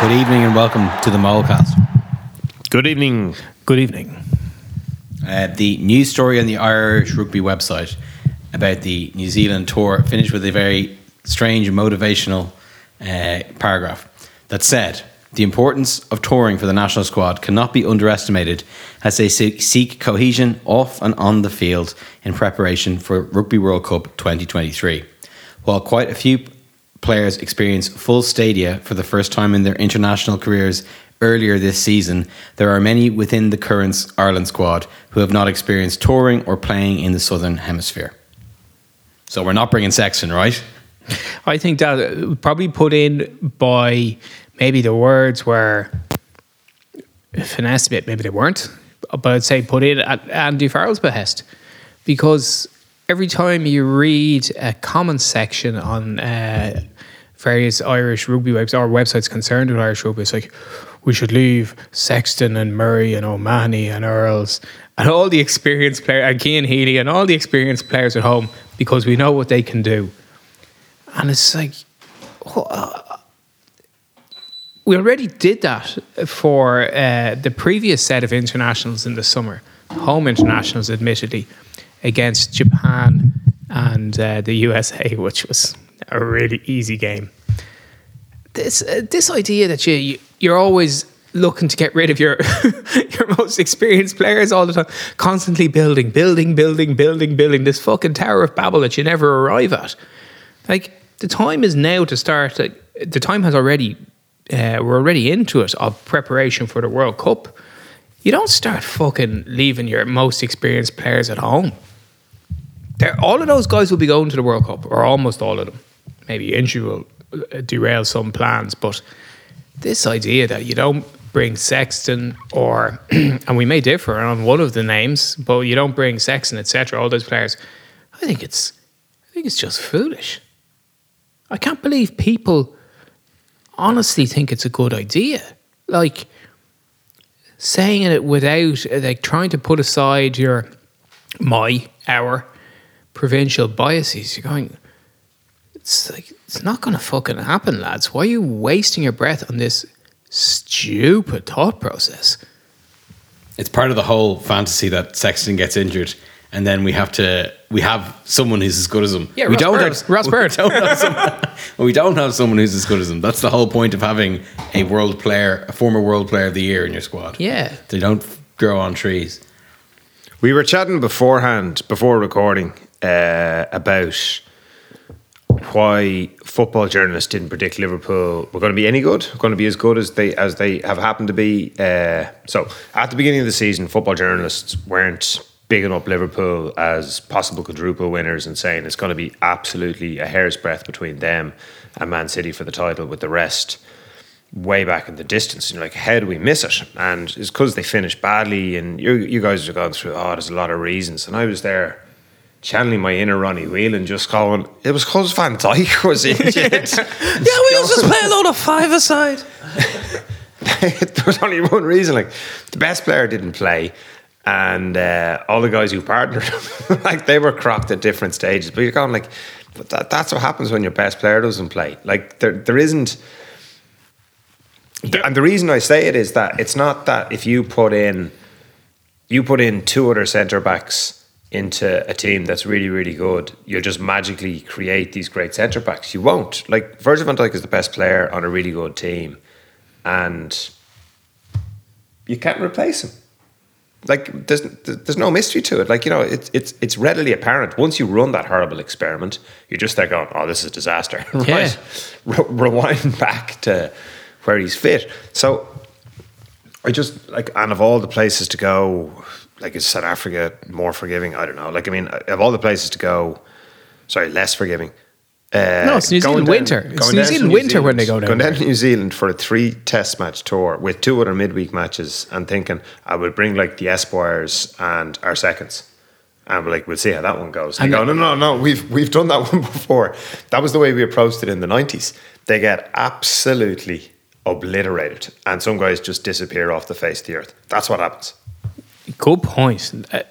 Good evening and welcome to the Molecast. Good evening. Good evening. Uh, the news story on the Irish rugby website about the New Zealand tour finished with a very strange motivational uh, paragraph that said the importance of touring for the national squad cannot be underestimated as they seek cohesion off and on the field in preparation for Rugby World Cup 2023. While quite a few players experience full stadia for the first time in their international careers earlier this season, there are many within the current Ireland squad who have not experienced touring or playing in the Southern Hemisphere. So we're not bringing Sexton, right? I think that probably put in by maybe the words were finessed a bit. Maybe they weren't, but I'd say put in at Andy Farrell's behest because every time you read a comment section on uh, various Irish rugby websites or websites concerned with Irish rugby, it's like we should leave Sexton and Murray and O'Mahony and Earls and all the experienced players and Cian Healy and all the experienced players at home because we know what they can do. And it's like, we already did that for uh, the previous set of internationals in the summer, home internationals, admittedly, against Japan and uh, the USA, which was a really easy game. This uh, this idea that you, you you're always looking to get rid of your your most experienced players all the time, constantly building, building, building, building, building this fucking tower of Babel that you never arrive at. Like the time is now to start. Like, the time has already. Uh, we're already into it of preparation for the World Cup. You don't start fucking leaving your most experienced players at home. They're, all of those guys will be going to the World Cup, or almost all of them. Maybe injury will uh, derail some plans, but this idea that you don't bring Sexton or, and we may differ on one of the names, but you don't bring Sexton, etc. All those players, I think it's, I think it's just foolish. I can't believe people honestly think it's a good idea. Like saying it without like trying to put aside your my our provincial biases. You're going. It's like it's not going to fucking happen, lads. Why are you wasting your breath on this stupid thought process? It's part of the whole fantasy that Sexton gets injured and then we have to we have someone who's as good as him. Yeah, we Ross don't Bird. have Ross Bird. We don't, have someone, we don't have someone who's as good as him. That's the whole point of having a world player, a former world player of the year in your squad. Yeah. They don't grow on trees. We were chatting beforehand, before recording, uh, about why football journalists didn't predict Liverpool were going to be any good, going to be as good as they as they have happened to be. Uh, so at the beginning of the season, football journalists weren't bigging up Liverpool as possible quadruple winners and saying it's going to be absolutely a hair's breadth between them and Man City for the title, with the rest way back in the distance. And you're like, how do we miss it? And it's because they finished badly, and you you guys are going through. Oh, there's a lot of reasons, and I was there. Channeling my inner Ronnie Whelan, just going, it was because Van Dijk was injured. Yeah, we also play a lot of five aside. there was only one reason. Like the best player didn't play, and uh, all the guys who partnered, like they were crocked at different stages. But you're going like, but that, that's what happens when your best player doesn't play. Like there, there isn't. And the reason I say it is that it's not that if you put in, you put in two other centre backs into a team that's really, really good, you'll just magically create these great centre backs. You won't. Like Virgil van Dijk is the best player on a really good team, and you can't replace him. Like there's there's no mystery to it. Like you know, it's it's it's readily apparent once you run that horrible experiment. You're just there going, "Oh, this is a disaster." right? Yeah. Re- rewind back to where he's fit. So I just like, and of all the places to go, like is South Africa more forgiving? I don't know. Like, I mean, of all the places to go, sorry, less forgiving. Uh, No, it's New going Zealand winter. It's New down Zealand winter when they go down Going down to New Zealand for a three Test match tour with two other midweek matches, and thinking I would bring like the Esquires and our seconds. And we're like, we'll see how that one goes. And And they go, no, no, no, we've we've done that one before. That was the way we approached it in the nineties. They get absolutely obliterated, and some guys just disappear off the face of the earth. That's what happens. Good point. Uh,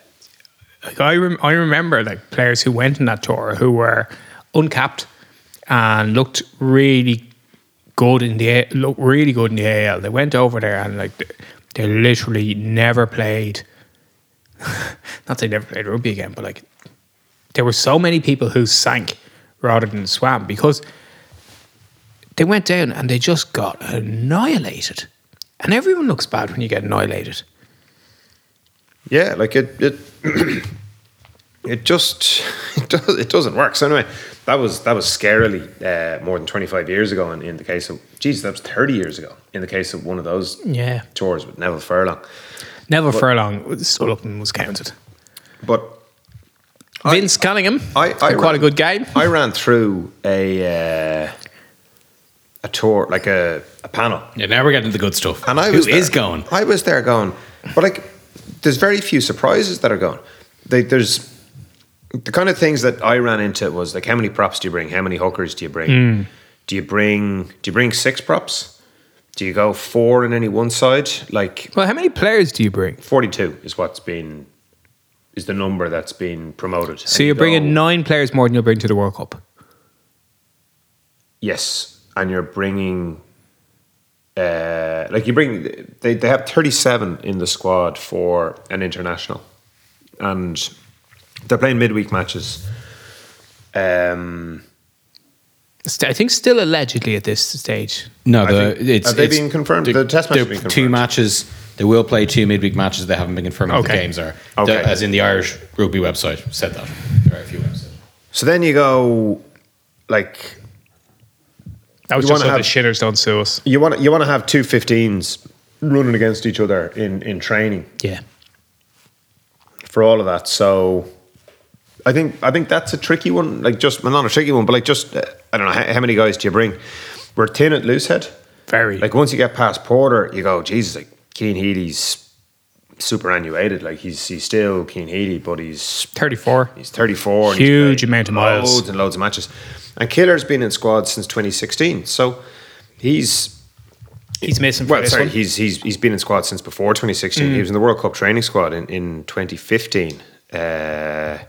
I, rem- I remember like players who went on that tour who were uncapped and looked really good in the A- looked really good in the AIL. They went over there and like they- they literally never played. Not they never played rugby again, but like there were so many people who sank rather than swam because they went down and they just got annihilated. And everyone looks bad when you get annihilated. Yeah, like it it it just it does it doesn't work. So anyway, that was that was scarily uh, more than twenty five years ago. In, in the case of geez, that was thirty years ago. In the case of one of those Yeah. tours with Neville Furlong, Neville Furlong was Sullivan was counted. but Vince Cunningham, I, I had quite ran- a good game. I ran through a uh, a tour like a, a panel Yeah, now we're getting to the good stuff. And I Who was there. is going? I was there going, but like, there's very few surprises that are gone. They, there's the kind of things that I ran into was like, how many props do you bring? How many hookers do you bring? Hmm. Do you bring do you bring six props? Do you go four in any one side? Like Well, how many players do you bring? forty two is what's been is the number that's been promoted. So And you're you bringing go- nine players more than you'll bring to the World Cup. Yes, and you're bringing, uh, like you bring, they, they have 37 in the squad for an international, and they're playing midweek matches. Um, I think still allegedly at this stage. No, I the, think- it's have they it's- been confirmed? the- The test matches the have been Two matches. They will play two midweek matches. They haven't been confirmed. what The games are Okay. The- as in the Irish rugby website said that. There are a few websites. so then you go, like That was You just so wanna the have- shitters don't sue us. you want you want to have two 15s running against each other in in training. Yeah. for all of that. So I think I think that's a tricky one. Like just well, not a tricky one, but like just uh, I don't know how, how many guys do you bring? We're thin at loosehead. Very. Like once you get past Porter, you go, Jesus, like Cian Healy's superannuated. Like he's he's still Cian Healy, but he's 34. he's 34. and he's Huge amount of miles. Loads and loads of matches. And Killer's been in squad since 2016. So he's He's missing well, sorry, one. he's he's he's been in squad since before 2016. Mm. He was in the World Cup training squad in, in 2015. Uh,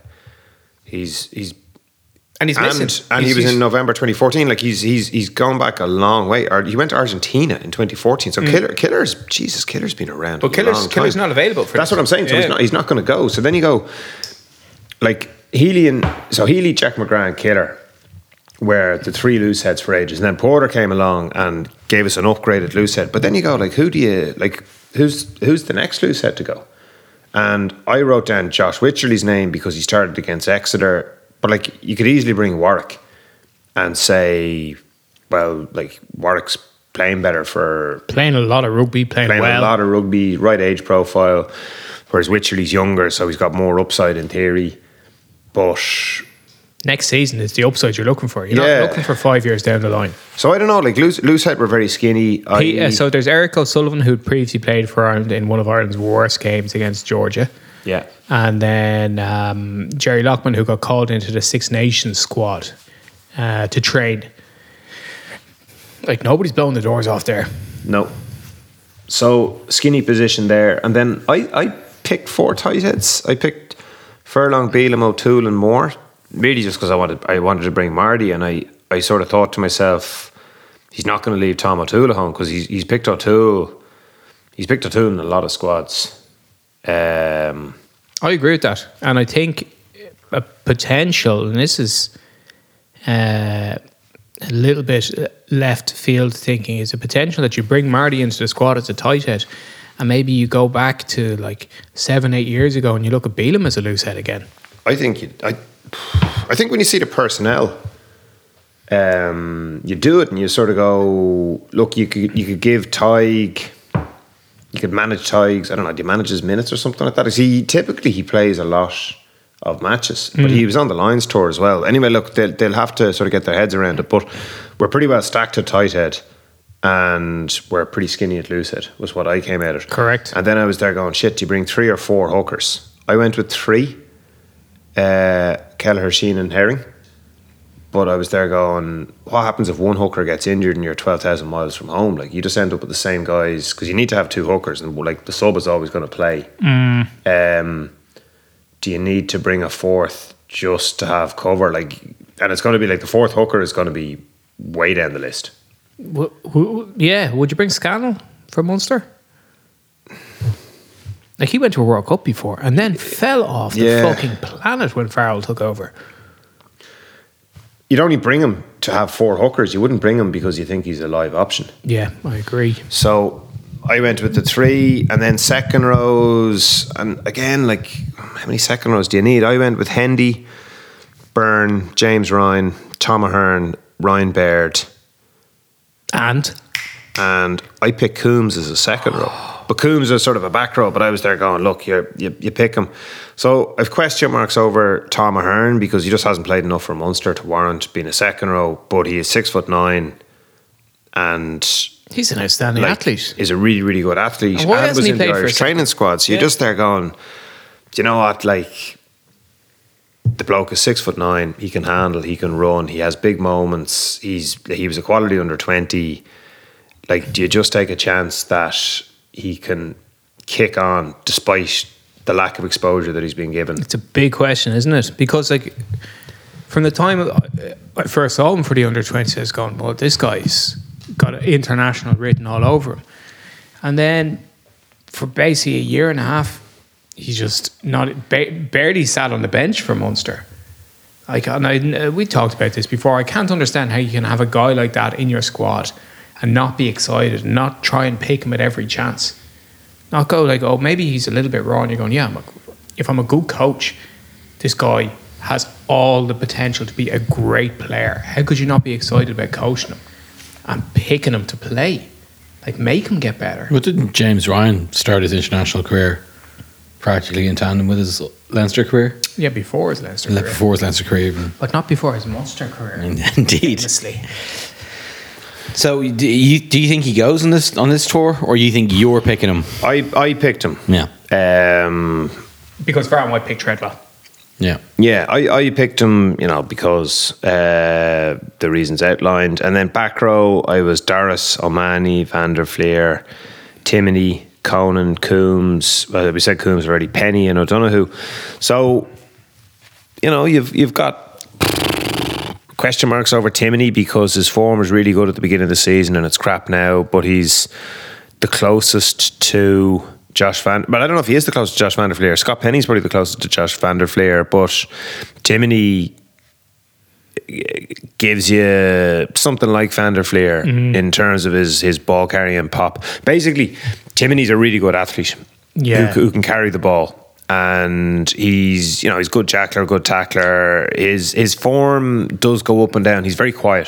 he's he's and he's missing. and he He's- was in November 2014. Like he's he's he's gone back a long way. Or he went to Argentina in 2014. So Killer Killer's Jesus Killer's been around. Mm. But Killer's- Killer's not available for That's what I'm saying. So Yeah. he's not he's not going to go. So then you go like Healy and so Healy, Jack McGrath, and Killer were the three loose heads for ages. And then Porter came along and gave us an upgraded loose head. But then you go, like, who do you like who's who's the next loose head to go? And I wrote down Josh Wycherley's name because he started against Exeter. But like you could easily bring Warwick and say, well, like Warwick's playing better for playing a lot of rugby, playing, playing well. a lot of rugby, right age profile, whereas Wycherley's younger, so he's got more upside in theory. But Next season is the upside you're looking for. You're Yeah. not looking for five years down the line. so I don't know, like loose Loosehead were very skinny. I, uh, so there's Eric O'Sullivan who'd previously played for Ireland in one of Ireland's worst games against Georgia. Yeah. And then um, Jerry Loughman, who got called into the Six Nations squad uh, to train. Like nobody's blowing the doors off there. No. So skinny position there. And then I, I picked four tight heads. I picked Furlong, Bealham, O'Toole and Moore. Really just because I wanted I wanted to bring Marty and I, I sort of thought to myself, he's not going to leave Tom O'Toole at home because he's, he's picked O'Toole. He's picked O'Toole in a lot of squads. Um, I agree with that, and I think a potential, and this is uh, a little bit left field thinking, is a potential that you bring Marty into the squad as a tight head, and maybe you go back to like seven, eight years ago, and you look at Bealham as a loose head again. I think you, I, I think when you see the personnel, um, you do it and you sort of go, look, you could you could give Tig you could manage Tiggs. I don't know. Do you manage his minutes or something like that? Is he typically he plays a lot of matches, but he was on the Lions tour as well. Anyway, look, they'll they'll have to sort of get their heads around it. But we're pretty well stacked at tight head, and we're pretty skinny at loose head. Was what I came out at. Correct. And then I was there going, shit. Do you bring three or four hookers? I went with three. Uh, Kelleher, Sheehan, and Herring. But I was there going, what happens if one hooker gets injured and you're 12,000 miles from home? Like, you just end up with the same guys because you need to have two hookers and, like, the sub is always going to play. Um, do you need to bring a fourth just to have cover? Like, and it's going to be like the fourth hooker is going to be way down the list. W- w- yeah, would you bring Scannell for Munster? Like he went to a World Cup before and then fell off the Yeah. fucking planet when Farrell took over. You'd only bring him to have four hookers. You wouldn't bring him because you think he's a live option. Yeah, I agree. So I went with the three, and then second rows, and again, like how many second rows do you need? I went with Hendy, Byrne, James Ryan, Tom Ahern, Ryan Baird, And and I picked Coombes as a second row. But Coombes was sort of a back row, but I was there going, look, you you, you pick him. So I've question marks over Tom Ahern because he just hasn't played enough for Munster to warrant being a second row, but he is six foot nine and he's an outstanding like, athlete. He's a really, really good athlete And why and hasn't was he in the Irish training squad. So you're just there going, do you know what? Like, the bloke is six foot nine. He can handle. He can run. He has big moments. He's he was a quality under twenty. Like, do you just take a chance that he can kick on despite the lack of exposure that he's been given? It's a big question, isn't it? Because like from the time I first saw him for the under 20s, I was going, well, this guy's got international written all over him. And then for basically a year and a half, he's just not ba- barely sat on the bench for Munster. Like, and I, we talked about this before. I can't understand how you can have a guy like that in your squad and not be excited and not try and pick him at every chance. Not go like, oh, maybe he's a little bit raw, and you're going, yeah, I'm a, if I'm a good coach, this guy has all the potential to be a great player. How could you not be excited about coaching him and picking him to play? Like, make him get better. But didn't James Ryan start his international career practically in tandem with his Leinster career? Yeah, before his Leinster career. before his Leinster career, even. But not before his Munster career. Indeed. Honestly. So, do you, do you think he goes on this on this tour, or you think you're picking him? I I picked him. Yeah, Um, Because Farrell might pick Treadwell. yeah. Yeah, I, I picked him, you know, because uh, the reasons outlined. And then back row, I was Doris, O'Mahony, Van der Flier, Timoney, Conan, Coombes. Well, we said Coombes already, Penny and O'Donoghue. So, you know, you've you've got question marks over Timoney because his form was really good at the beginning of the season and it's crap now, but he's the closest to Josh Van. But I don't know if he is the closest to Josh Van der Flier. Scott Penny's probably the closest to Josh Van der Flier, but Timoney uh, gives you something like Van der Flier mm-hmm. in terms of his his ball carrying pop. Basically, Timoney's a really good athlete Yeah. who, who can carry the ball. And he's, you know, he's good jackler, good tackler. His his form does go up and down. He's very quiet.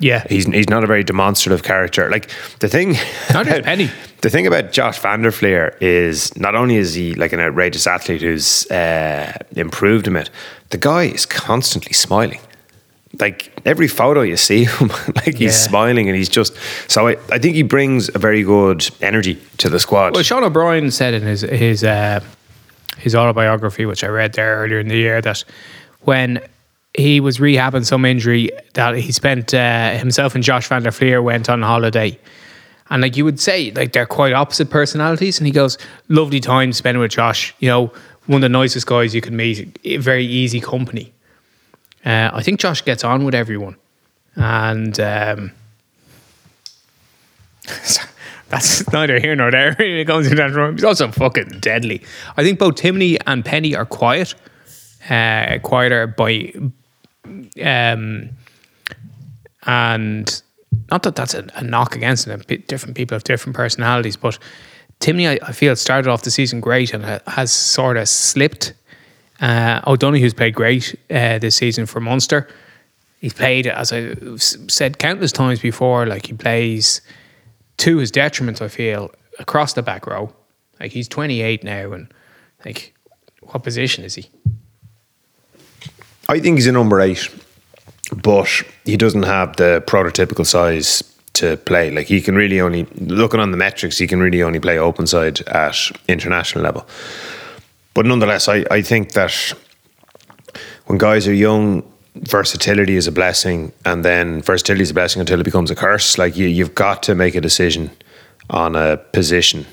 Yeah. He's he's not a very demonstrative character. Like the thing, Not just Penny. The thing about Josh Van der Flier is not only is he like an outrageous athlete who's uh, improved him it, the guy is constantly smiling. Like every photo you see him, like he's Yeah. smiling and he's just so. I, I think he brings a very good energy to the squad. Well, Sean O'Brien said in his his uh, his autobiography, which I read there earlier in the year, that when he was rehabbing some injury, that he spent uh, himself and Josh Van der Flier went on holiday, and like you would say, like they're quite opposite personalities. And he goes, "Lovely time spending with Josh. You know, one of the nicest guys you can meet. Very easy company." Uh, I think Josh gets on with everyone, and. Um, that's neither here nor there. He goes in that room. He's also fucking deadly. I think both Timoney and Penny are quiet, uh, quieter by, um, and not that that's a, a knock against them. Different people have different personalities, but Timoney, I, I feel, started off the season great and has sort of slipped. Uh, O'Donoghue's played great uh, this season for Munster. He's played, as I've said countless times before, like he plays to his detriment, I feel, across the back row. Like he's 28 now, and like, what position is he? I think he's a number eight, but he doesn't have the prototypical size to play. Like he can really only looking on the metrics, he can really only play open side at international level. But nonetheless, I, I think that when guys are young, versatility is a blessing, and then versatility is a blessing until it becomes a curse. Like you, you've got to make a decision on a position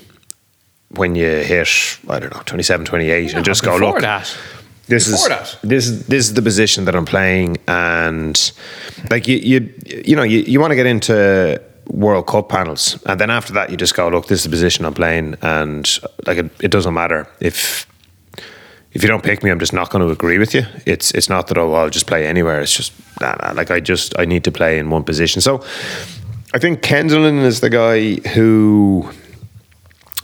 when you hit, I don't know, 27, 28, and just go, look, that, this is that. this is this is the position that I'm playing, and like you you you know you, you want to get into World Cup panels, and then after that you just go look, this is the position I'm playing, and like it, it doesn't matter if if you don't pick me, I'm just not going to agree with you. It's it's not that oh I'll just play anywhere. It's just nah, nah, like I just I need to play in one position. So I think Kendellen is the guy who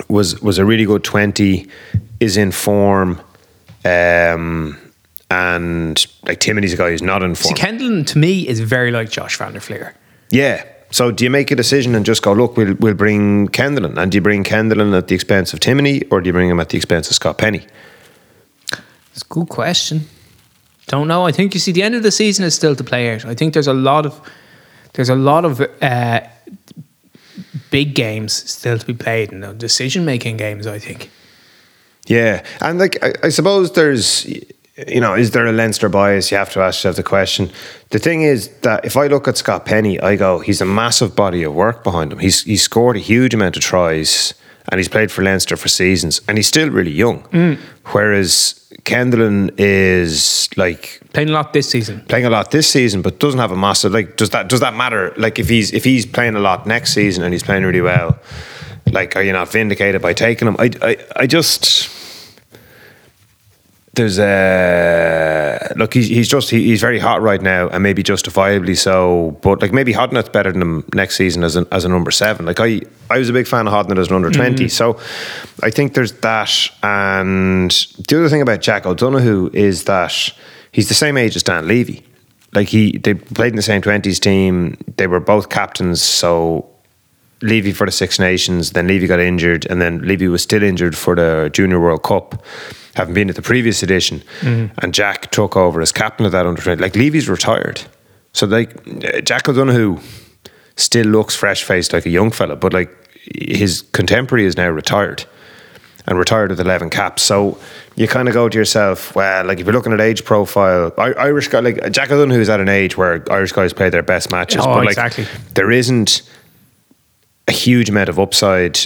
was was a really good twenty, is in form, um, and like Timothy's a guy who's not in See, form. Kendall to me is very like Josh Van der Flier. yeah. So do you make a decision and just go look? We'll we'll bring Kendellen, and do you bring Kendellen at the expense of Timothy, or do you bring him at the expense of Scott Penny? It's a good question. Don't know. I think you see the end of the season is still to play out. I think there's a lot of there's a lot of uh, big games still to be played and decision making games. I think. Yeah, and like I, I suppose there's, you know, is there a Leinster bias? You have to ask yourself the question. The thing is that if I look at Scott Penny, I go, he's a massive body of work behind him. He's he's scored a huge amount of tries, and he's played for Leinster for seasons, and he's still really young. Mm. Whereas Kendellen is like Playing a lot this season. playing a lot this season, but doesn't have a massive like. Does that does that matter? Like if he's if he's playing a lot next season and he's playing really well, like are you not vindicated by taking him? I I, I just there's a look. He's he's just he, he's very hot right now, and maybe justifiably so. But like maybe Hodnett's better than him next season as a, as a number seven. Like I I was a big fan of Hodnett as an under twenty. Mm-hmm. So I think there's that. And the other thing about Jack O'Donoghue is that he's the same age as Dan Leavy. Like he they played in the same twenties team. They were both captains. So Leavy for the Six Nations, then Leavy got injured, and then Leavy was still injured for the Junior World Cup, having been at the previous edition. And Jack took over as captain of that under 20. Like Leavy's retired. So like Jack O'Donoghue still looks fresh faced like a young fella, but like his contemporary is now retired and retired with 11 caps. So you kind of go to yourself, well, like if you're looking at age profile, Irish guy, like Jack O'Donoghue is at an age where Irish guys play their best matches. Oh, but like, exactly. there isn't a huge amount of upside.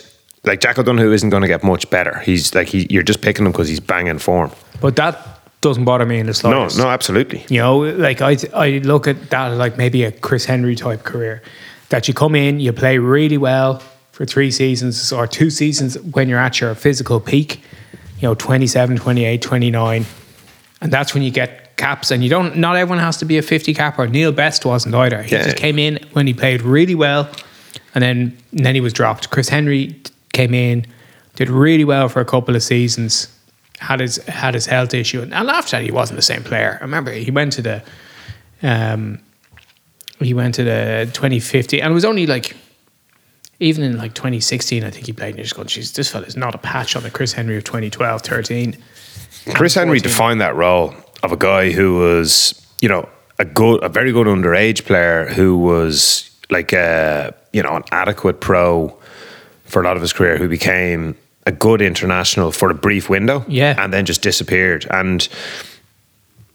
Like Jack O'Donoghue isn't going to get much better. He's like he, you're just picking him because he's banging form. But that doesn't bother me in the slightest. no, no, absolutely. You know, like I, I look at that like maybe a Chris Henry type career. That you come in, you play really well for three seasons or two seasons when you're at your physical peak, you know, 27, 28, 29. And that's when you get caps. And you don't, not everyone has to be a 50 capper. Neil Best wasn't either. He Yeah. just came in when he played really well and then, and then he was dropped. Chris Henry came in, did really well for a couple of seasons, had his had his health issue, and after that he wasn't the same player. I remember he went to the, um, he went to the 2050, and it was only like, even in like 2016, I think he played. And you're just going, "Jeez, this fella's not a patch on the Chris Henry of 2012, 13." Chris Henry 14. defined that role of a guy who was, you know, a good, a very good underage player who was like a, you know, an adequate pro for a lot of his career, who became a good international for a brief window, Yeah. and then just disappeared. And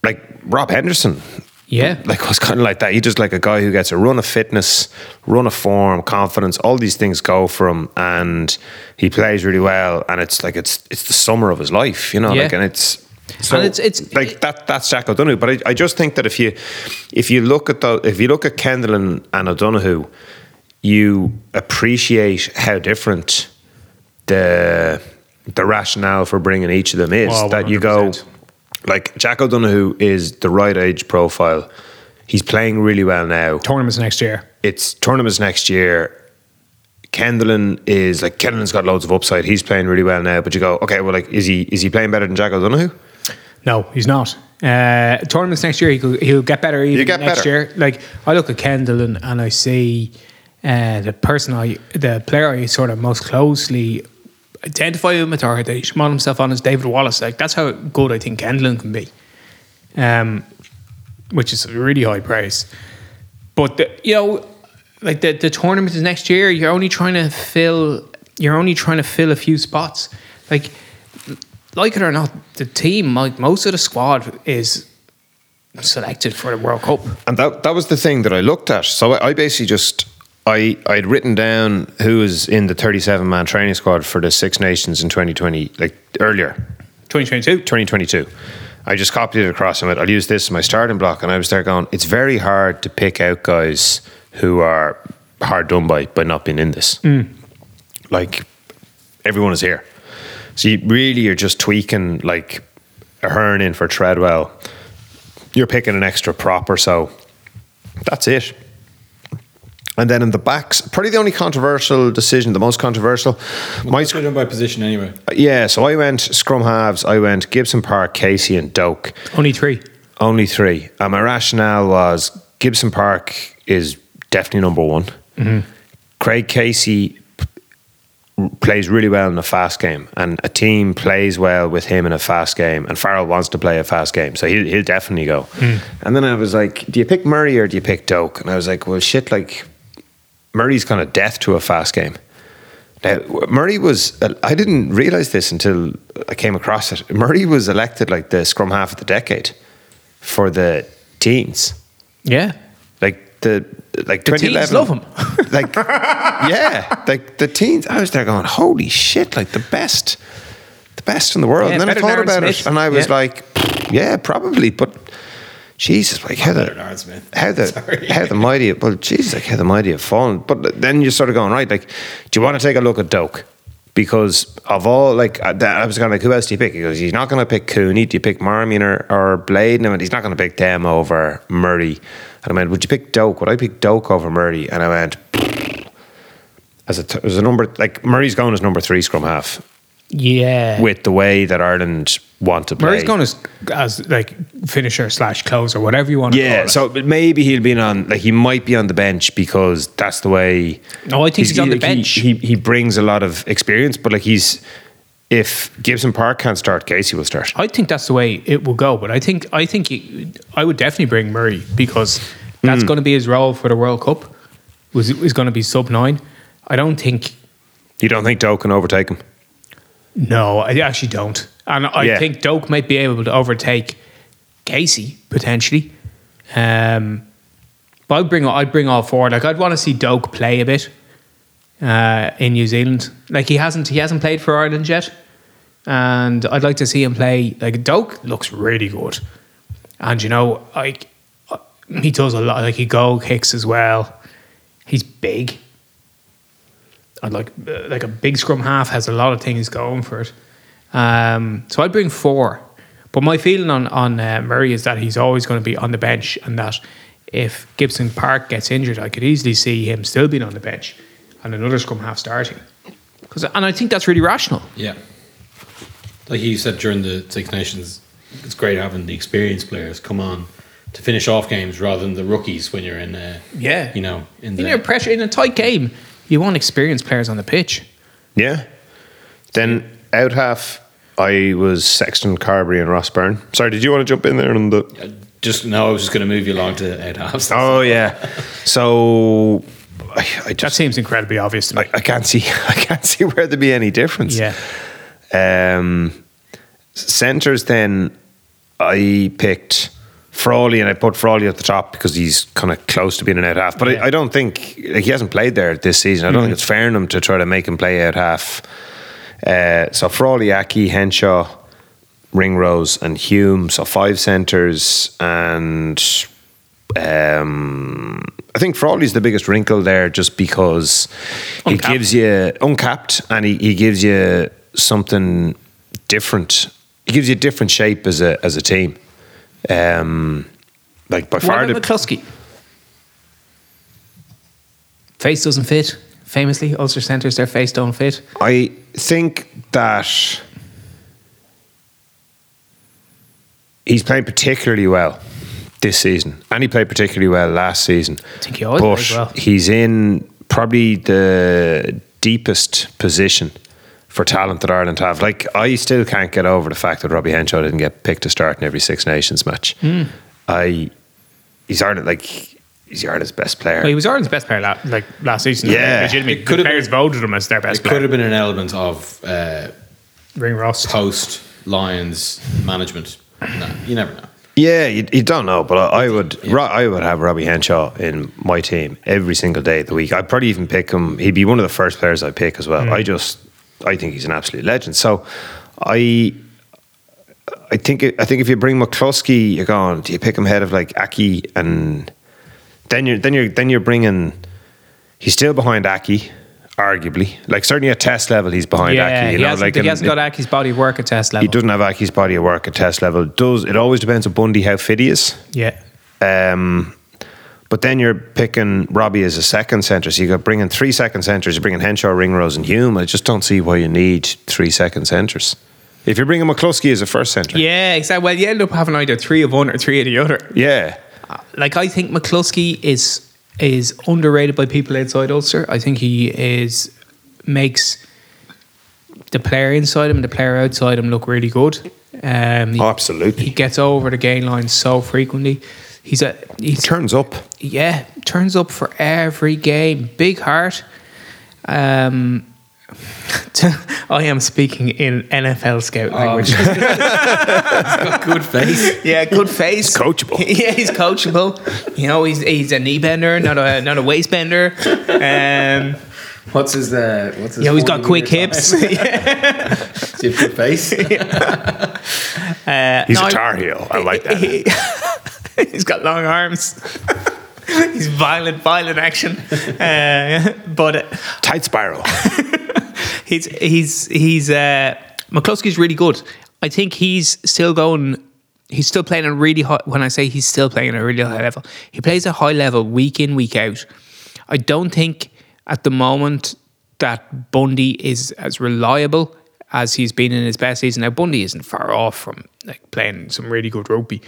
like Rob Henderson, Yeah, like was kind of like that. He just like a guy who gets a run of fitness, run of form, confidence. All these things go for him, and he plays really well. And it's like it's it's the summer of his life, you know. Yeah. Like, and it's so And it's- it's- like that. That's Jack O'Donoghue. But I, I just think that if you if you look at the if you look at Kendall and, and O'Donoghue, you appreciate how different the the rationale for bringing each of them is. Oh, that you go like Jack O'Donoghue is the right age profile. He's playing really well now. tournaments next year. It's tournaments next year. Kendellen is like Kendellen's got loads of upside. He's playing really well now. But you go, okay, well, like is he is he playing better than Jack O'Donoghue? No, he's not. Uh, tournaments next year, he could, he'll get better even get next better. year. Like I look at Kendall and, and I see uh, the person I, the player I sort of most closely identify him with or that he model himself on is David Wallace. Like that's how good I think Kendall can be, um, which is a really high praise. But the, you know, like the the tournament is next year. You're only trying to fill. You're only trying to fill a few spots. Like, like it or not, the team, like most of the squad, is selected for the World Cup. And that that was the thing that I looked at. So I, I basically just I I'd written down who was in the 37 man training squad for the Six Nations in 2020, like earlier, 2022. 2022. I just copied it across and went, I'll use this as my starting block. And I was there going, it's very hard to pick out guys who are hard done by by not being in this. Mm. Like everyone is here. So you really are just tweaking like Ahern in for Treadwell. You're picking an extra prop or so. That's it. And then in the backs, probably the only controversial decision, the most controversial. My It's done by position anyway. Uh, yeah, so I went scrum halves. I went Gibson Park, Casey, and Doak. Only three. Only three. And my rationale was Gibson Park is definitely number one. Mm-hmm. Craig Casey plays really well in a fast game, and a team plays well with him in a fast game. And Farrell wants to play a fast game, so he'll, he'll definitely go. Mm. And then I was like, do you pick Murray or do you pick Doak? And I was like, well, shit, like Murray's kind of death to a fast game. Now, Murray was, I didn't realize this until I came across it. Murray was elected like the scrum half of the decade for the teens. Yeah. Like the, like The teens love him. like, yeah, like the teens. I was there going, holy shit, like the best, the best in the world. Yeah, and then I thought about Aaron it and I was Yeah. like, yeah, probably, but Jesus, like how the, Smith. how the Sorry. how the mighty well Jesus like how the mighty have fallen. But then you're sort of going right like do you want to take a look at Doak? Because of all like uh, that, I was going like who else do you pick? He goes he's not going to pick Cooney. Do you pick Marmion or, or Blade and I went he's not going to pick them over Murray and I went would you pick Doak? Would I pick Doak over Murray and I went as a, as a number like Murray's going as number three scrum half Yeah. with the way that Ireland want to play Murray's going as, as like finisher slash closer, whatever you want to Yeah, call it. so maybe he'll be on like he might be on the bench because that's the way. No, I think he's on the he- bench. He, he brings a lot of experience, but like he's if Gibson Park can't start, Casey will start. I think that's the way it will go. But I think I think he, I would definitely bring Murray because that's hmm. going to be his role for the World Cup. Was is going to be sub nine. I don't think. You don't think Doe can overtake him? No, I actually don't. And I Yeah. think Doak might be able to overtake Casey potentially. Um, but I'd bring I'd bring all four. Like I'd want to see Doak play a bit uh, in New Zealand. Like he hasn't he hasn't played for Ireland yet, and I'd like to see him play. Like Doak looks really good, and you know like he does a lot. Like he goal kicks as well. He's big. Like like a big scrum half has a lot of things going for it. Um, so I'd bring four. But my feeling on on uh, Murray is that he's always going to be on the bench, and that if Gibson Park gets injured, I could easily see him still being on the bench and another scrum half starting. Cause, and I think that's really rational. Yeah. Like you said during the Six Nations, it's great having the experienced players come on to finish off games rather than the rookies when you're in, uh, Yeah. you know, in the In your pressure in a tight game, you want experienced players on the pitch. Yeah. Then out half, I was Sexton, Carbery, and Ross Byrne. Sorry, did you want to jump in there on the? just no, I was just going to move you along to out halves. Oh yeah. So I, I That just seems incredibly obvious to me. I, I can't see I can't see where there'd be any difference. yeah. Um, centers then I picked Frawley and I put Frawley at the top because he's kind of close to being an out half. But I, I don't think like he hasn't played there this season. I don't think it's fair on him to try to make him play out half. Uh, so Frawley, Aki, Henshaw, Ringrose, and Hume. So five centers and. Um, I think Frawley's the biggest wrinkle there, just because he gives you uncapped and he, he gives you something different. He gives you a different shape as a as a team. Um, like by far the, McCloskey? Face doesn't fit. Famously, Ulster centres, their face don't fit. I think that he's playing particularly well this season, and he played particularly well last season. I think he always but well. he's in probably the deepest position for talent that Ireland have. Like I still can't get over the fact that Robbie Henshaw didn't get picked to start in every Six Nations match. Hmm. I he's Ireland like he's Ireland's best player. Well, he was Ireland's best player la- like last season. Yeah. legitimately. It could The have players voted him as their best It could have been an element of uh, Ring Ross. post Lions management. No, you never know. Yeah, you, you don't know, but I, I would Ro- I would have Robbie Henshaw in my team every single day of the week. I'd probably even pick him. He'd be one of the first players I pick as well. I just I think he's an absolute legend. So I I think I think if you bring McCloskey, you're going. Do you pick him ahead of like Aki and then you're then you're then you're bringing. He's still behind Aki, arguably. Like certainly at test level, he's behind yeah, Aki. You he know, hasn't, like he hasn't got Aki's body of work at test level. he doesn't have Aki's body of work at test level. Does it always depends on Bundee how fit he is. Yeah. Um, but then you're picking Robbie as a second centre, so you got bringing three second centres. You're bringing Henshaw, Ringrose, and Hume. I just don't see why you need three second centres. If you're bringing McCloskey as a first centre, Yeah, exactly. Well, you end up having either three of one or three of the other. yeah, Like I think McCloskey is is underrated by people outside Ulster. I think he is makes the player inside him and the player outside him look really good. Um, he, Oh, absolutely. he gets over the gain line so frequently. He's a he's turns up. yeah turns up for every game. Big heart. Um, I am speaking in NFL scout language. Good face. Yeah, good face. coachable. yeah, he's coachable. You know, he's he's a knee bender, not a not a waist bender. Um, What's his? Uh, what's his? you know, he's got quick hips. time? Does he good face. Uh, He's no, a tar heel. I like that. He- he's got long arms. he's violent, violent action. Uh, but uh, Tight spiral. he's he's he's uh, McCloskey's really good. I think he's still going. He's still playing a really high. When I say he's still playing at a really high level, he plays a high level week in week out. I don't think at the moment that Bundee is as reliable as he's been in his best season. Now Bundee isn't far off from like playing some really good rugby,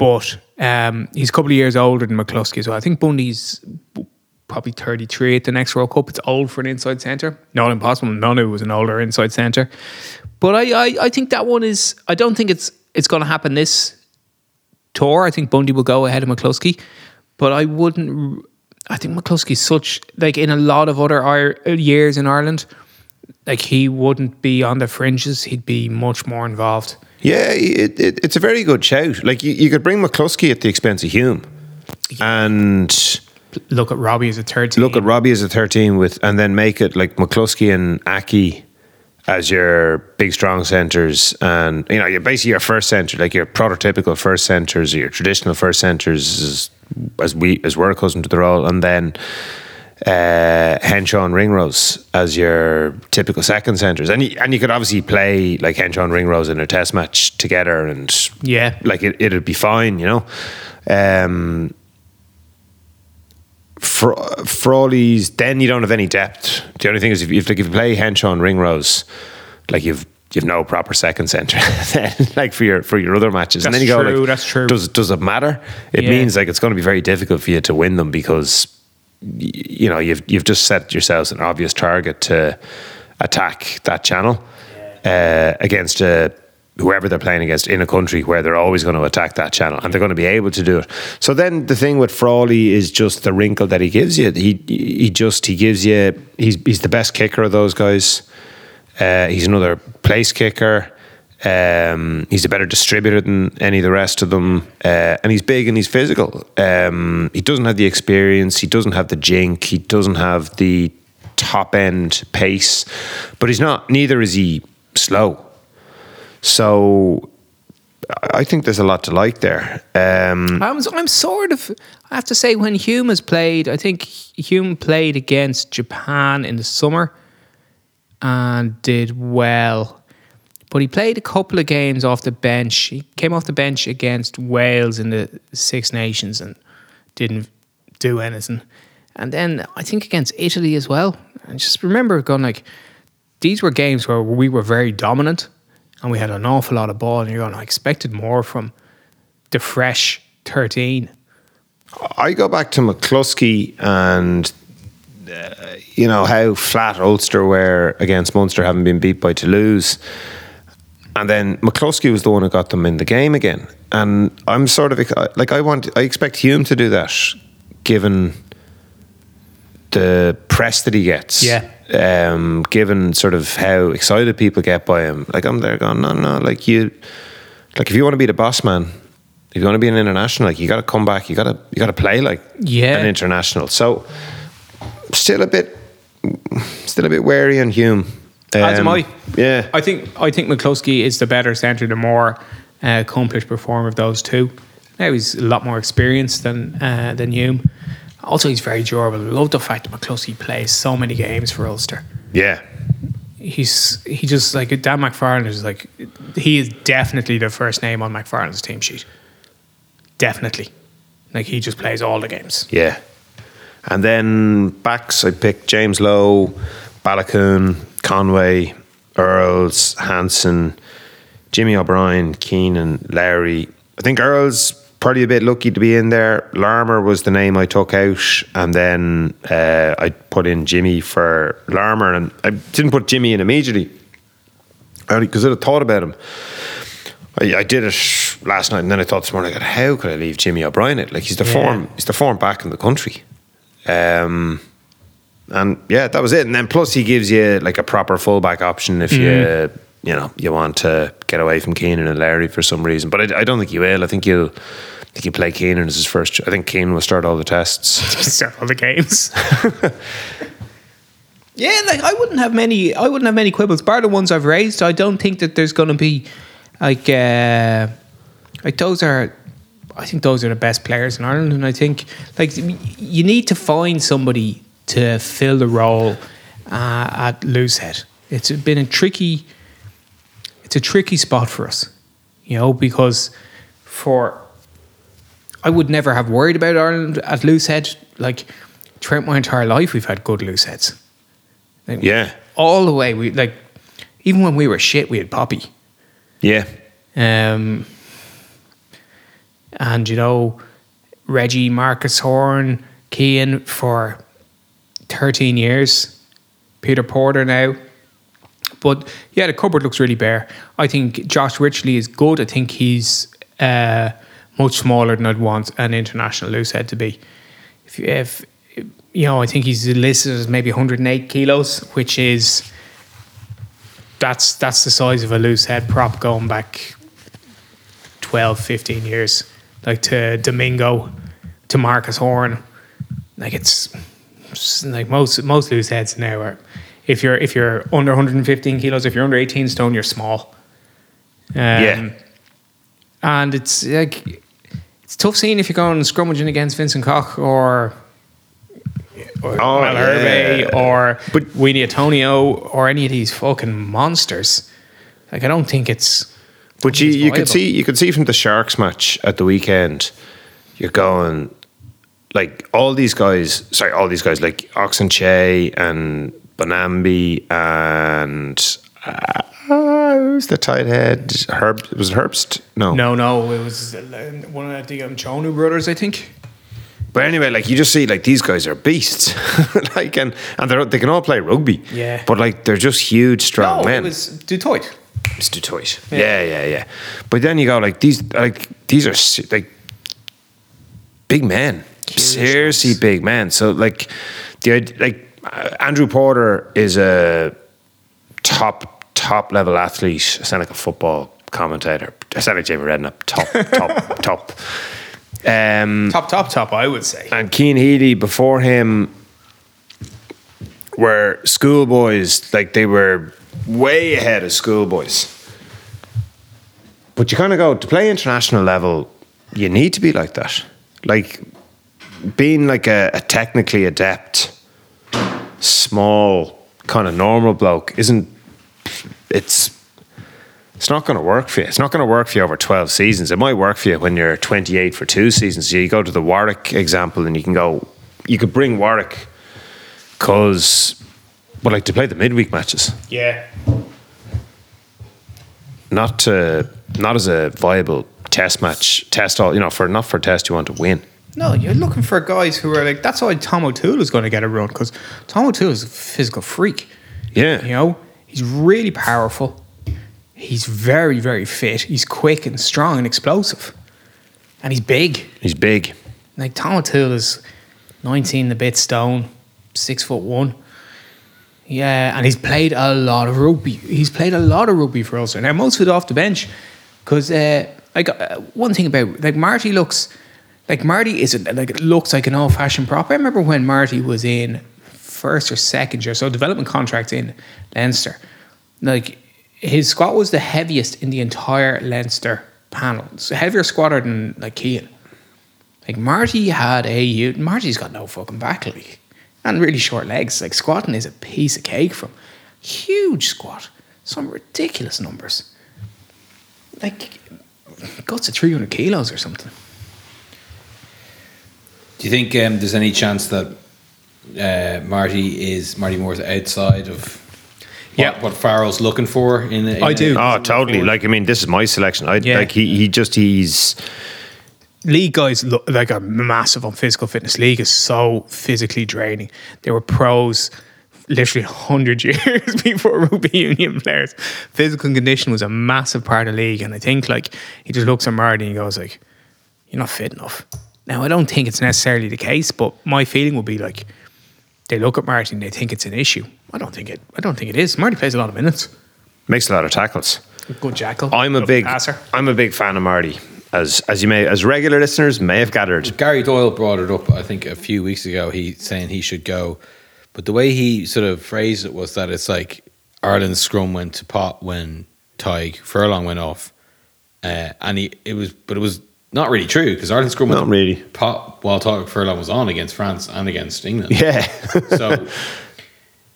but um, he's a couple of years older than McCloskey. So I think Bundee's probably 33 at the next World Cup. It's old for an inside centre. Not impossible. None Nonu was an older inside centre. But I, I, I think that one is, I don't think it's it's going to happen this tour. I think Bundy will go ahead of McCloskey. But I wouldn't, I think McCloskey's such, like in a lot of other years in Ireland, like he wouldn't be on the fringes. He'd be much more involved. Yeah, it, it, it's a very good shout. Like you, you could bring McCloskey at the expense of Hume, and Look at Robbie as a third team. look at Robbie as a thirteen with, and then make it like McCloskey and Aki as your big strong centres, and you know you're basically your first centre, like your prototypical first centres, or your traditional first centres, as, as we as we're accustomed to the role, and then. Uh, Henshaw and Ringrose as your typical second centres, and you, and you could obviously play like Henshaw and Ringrose in a test match together, and Yeah. like it, it'd be fine, you know. Um, Fra- Frawley's, then you don't have any depth. The only thing is, if you, if, like, if you play Henshaw and Ringrose, like you've you've no proper second centre, then like for your for your other matches, and That's then you go true, like, that's true. Does does it matter? It Yeah. means like it's going to be very difficult for you to win them because you know you've you've just set yourselves an obvious target to attack that channel uh, against uh, whoever they're playing against in a country where they're always going to attack that channel and they're going to be able to do it. So then the thing with Frawley is just the wrinkle that he gives you. He he just he gives you he's he's the best kicker of those guys. Uh, he's another place kicker. Um, he's a better distributor than any of the rest of them, uh, and he's big and he's physical. Um, he doesn't have the experience. He doesn't have the jink. He doesn't have the top end pace, but he's not. Neither is he slow. So I think there's a lot to like there. Um, I'm, I'm sort of, I have to say, when Hume has played, I think Hume played against Japan in the summer and did well. But he played a couple of games off the bench. He came off the bench against Wales in the Six Nations and didn't do anything. And then I think against Italy as well. And just remember going like, these were games where we were very dominant and we had an awful lot of ball. And you're going, I expected more from the fresh 13. I go back to McCloskey and uh, you know how flat Ulster were against Munster, having been beat by Toulouse. And then McCloskey was the one who got them in the game again. And I'm sort of like I want I expect Hume to do that, given the press that he gets. Yeah. Um, given sort of how excited people get by him. Like I'm there going, no, no, like you like if you want to be the boss man, if you want to be an international, like you gotta come back, you gotta you gotta play like Yeah. an international. So still a bit still a bit wary on Hume. As am Um, I. Yeah. I think I think McCloskey is the better centre, the more uh, accomplished performer of those two. Now he's a lot more experienced than uh, than Hume. Also, he's very durable. I love the fact that McCloskey plays so many games for Ulster. yeah. He's he just like Dan McFarland is like he is definitely the first name on McFarland's team sheet. Definitely, like he just plays all the games. Yeah. And then backs, I picked James Lowe, Baloucoune, Conway, Earls, Hansen, Jimmy O'Brien, Keenan, Larry. I think Earls probably a bit lucky to be in there. Larmour was the name I took out, and then uh, I put in Jimmy for Larmour, and I didn't put Jimmy in immediately because I had thought about him. I, I did it last night, and then I thought this morning, God, how could I leave Jimmy O'Brien? It like he's the Yeah. form, he's the form back in the country. Um, and yeah, that was it. And then plus he gives you like a proper fullback option if you you know you want to get away from Keenan and Larry for some reason. But I, I don't think you will. I think you'll. I think you play Keenan as his first. I think Keenan will start all the tests. Start all the games. yeah, like I wouldn't have many. I wouldn't have many quibbles. Bar the ones I've raised, I don't think that there's going to be like uh, like those are. I think those are the best players in Ireland, and I think like you need to find somebody to fill the role uh, at Loosehead. It's been a tricky. It's a tricky spot for us, you know, because for I would never have worried about Ireland at loosehead. Like throughout my entire life, we've had good looseheads. Like, Yeah. all the way. We like even when we were shit, we had Poppy. Yeah, Um, and you know, Reggie, Marcus Horan, Cian for thirteen years. Peter Porter now. But yeah, the cupboard looks really bare. I think Josh Wycherley is good. I think he's uh, much smaller than I'd want an international loosehead to be. If, you- if you know, I think he's listed as maybe 108 kilos, which is that's that's the size of a loose head prop going back 12, 15 years. Like to Domingo, to Marcus Horan. Like it's like most most loose heads now are if you're if you're under 115 kilos, if you're under 18 stone, you're small. Um, Yeah. And it's like it's tough seeing if you're going scrummaging against Vincent Koch or or Oh, Mal yeah. or But- Uini Atonio or any of these fucking monsters. Like I don't think it's But you, you could see you could see from the Sharks match at the weekend, you're going like all these guys. Sorry, all these guys like Ox Nché and Mbonambi and uh, who's the tight head? Herb was it Herbst? No, no, no. It was uh, one of the um, Chonu brothers, I think. But anyway, like you just see, like these guys are beasts, like and and they they can all play rugby. Yeah. but like they're just huge, strong No, men. it was du Toit. It's du Toit. Yeah. yeah, yeah, But then you go like these, like these are like big men, seriously big men. So like the like uh, Andrew Porter is a top top level athlete. I sound like a football commentator. I sound like Jamie Redknapp. Top top top. Um, Top, top, top. I would say. and Cian Healy before him were schoolboys, like they were way ahead of schoolboys. But you kind of go to play international level, you need to be like that. Like being like a, a technically adept, small, kind of normal bloke isn't. It's it's not going to work for you. It's not going to work for you over 12 seasons. It might work for you when you're 28 for two seasons. You go to the Warwick example and you can go, you could bring Warwick because, well, like to play the midweek matches, Yeah. not to, not as a viable test match, test all, you know, for not for a test you want to win. No, you're looking for guys who are like. That's why Tom O'Toole is going to get a run because Tom O'Toole is a physical freak. Yeah. You know, he's really powerful. He's very, very fit. He's quick and strong and explosive. And he's big. He's big. Like Tom O'Toole is 19 the bit stone, six foot one. Yeah, and he's played a lot of rugby. He's played a lot of rugby for Ulster. Now, most of it off the bench. Because, uh, like, uh, one thing about, like, Marty looks, like, Marty isn't like, it looks like an old fashioned prop. I remember when Marty was in first or second year, so development contract in Leinster. Like, his squat was the heaviest in the entire Leinster panel. A heavier squatter than, like, Cian. Like Marty had a Marty's got no fucking back like, and really short legs. Like squatting is a piece of cake from huge squat, some ridiculous numbers. Like guts of three hundred kilos or something. Do you think um, there's any chance that uh, Marty is Marty Moore's outside of what, Yeah. what Farrell's looking for? In, the. in I a- do. Oh, totally. Like I mean, this is my selection. I Yeah. like he he just he's League guys look like are massive on physical fitness. League is so physically draining. They were pros literally 100 years before rugby union players. Physical condition was a massive part of the league. And I think like he just looks at Marty and he goes like, you're not fit enough. Now, I don't think it's necessarily the case, but my feeling would be like, they look at Marty and they think it's an issue. I don't think it. I don't think it is. Marty plays a lot of minutes. makes a lot of tackles. Good jackal. I'm a big passer. I'm a big fan of Marty. As as you may as regular listeners may have gathered. Gary Doyle brought it up, I think, a few weeks ago. He saying he should go, but the way he sort of phrased it was that it's like Ireland's scrum went to pot when Tadhg Furlong went off, uh, and he it was, but it was not really true because Ireland's scrum went Not to really. pot while Tadhg Furlong was on against France and against England. Yeah. so,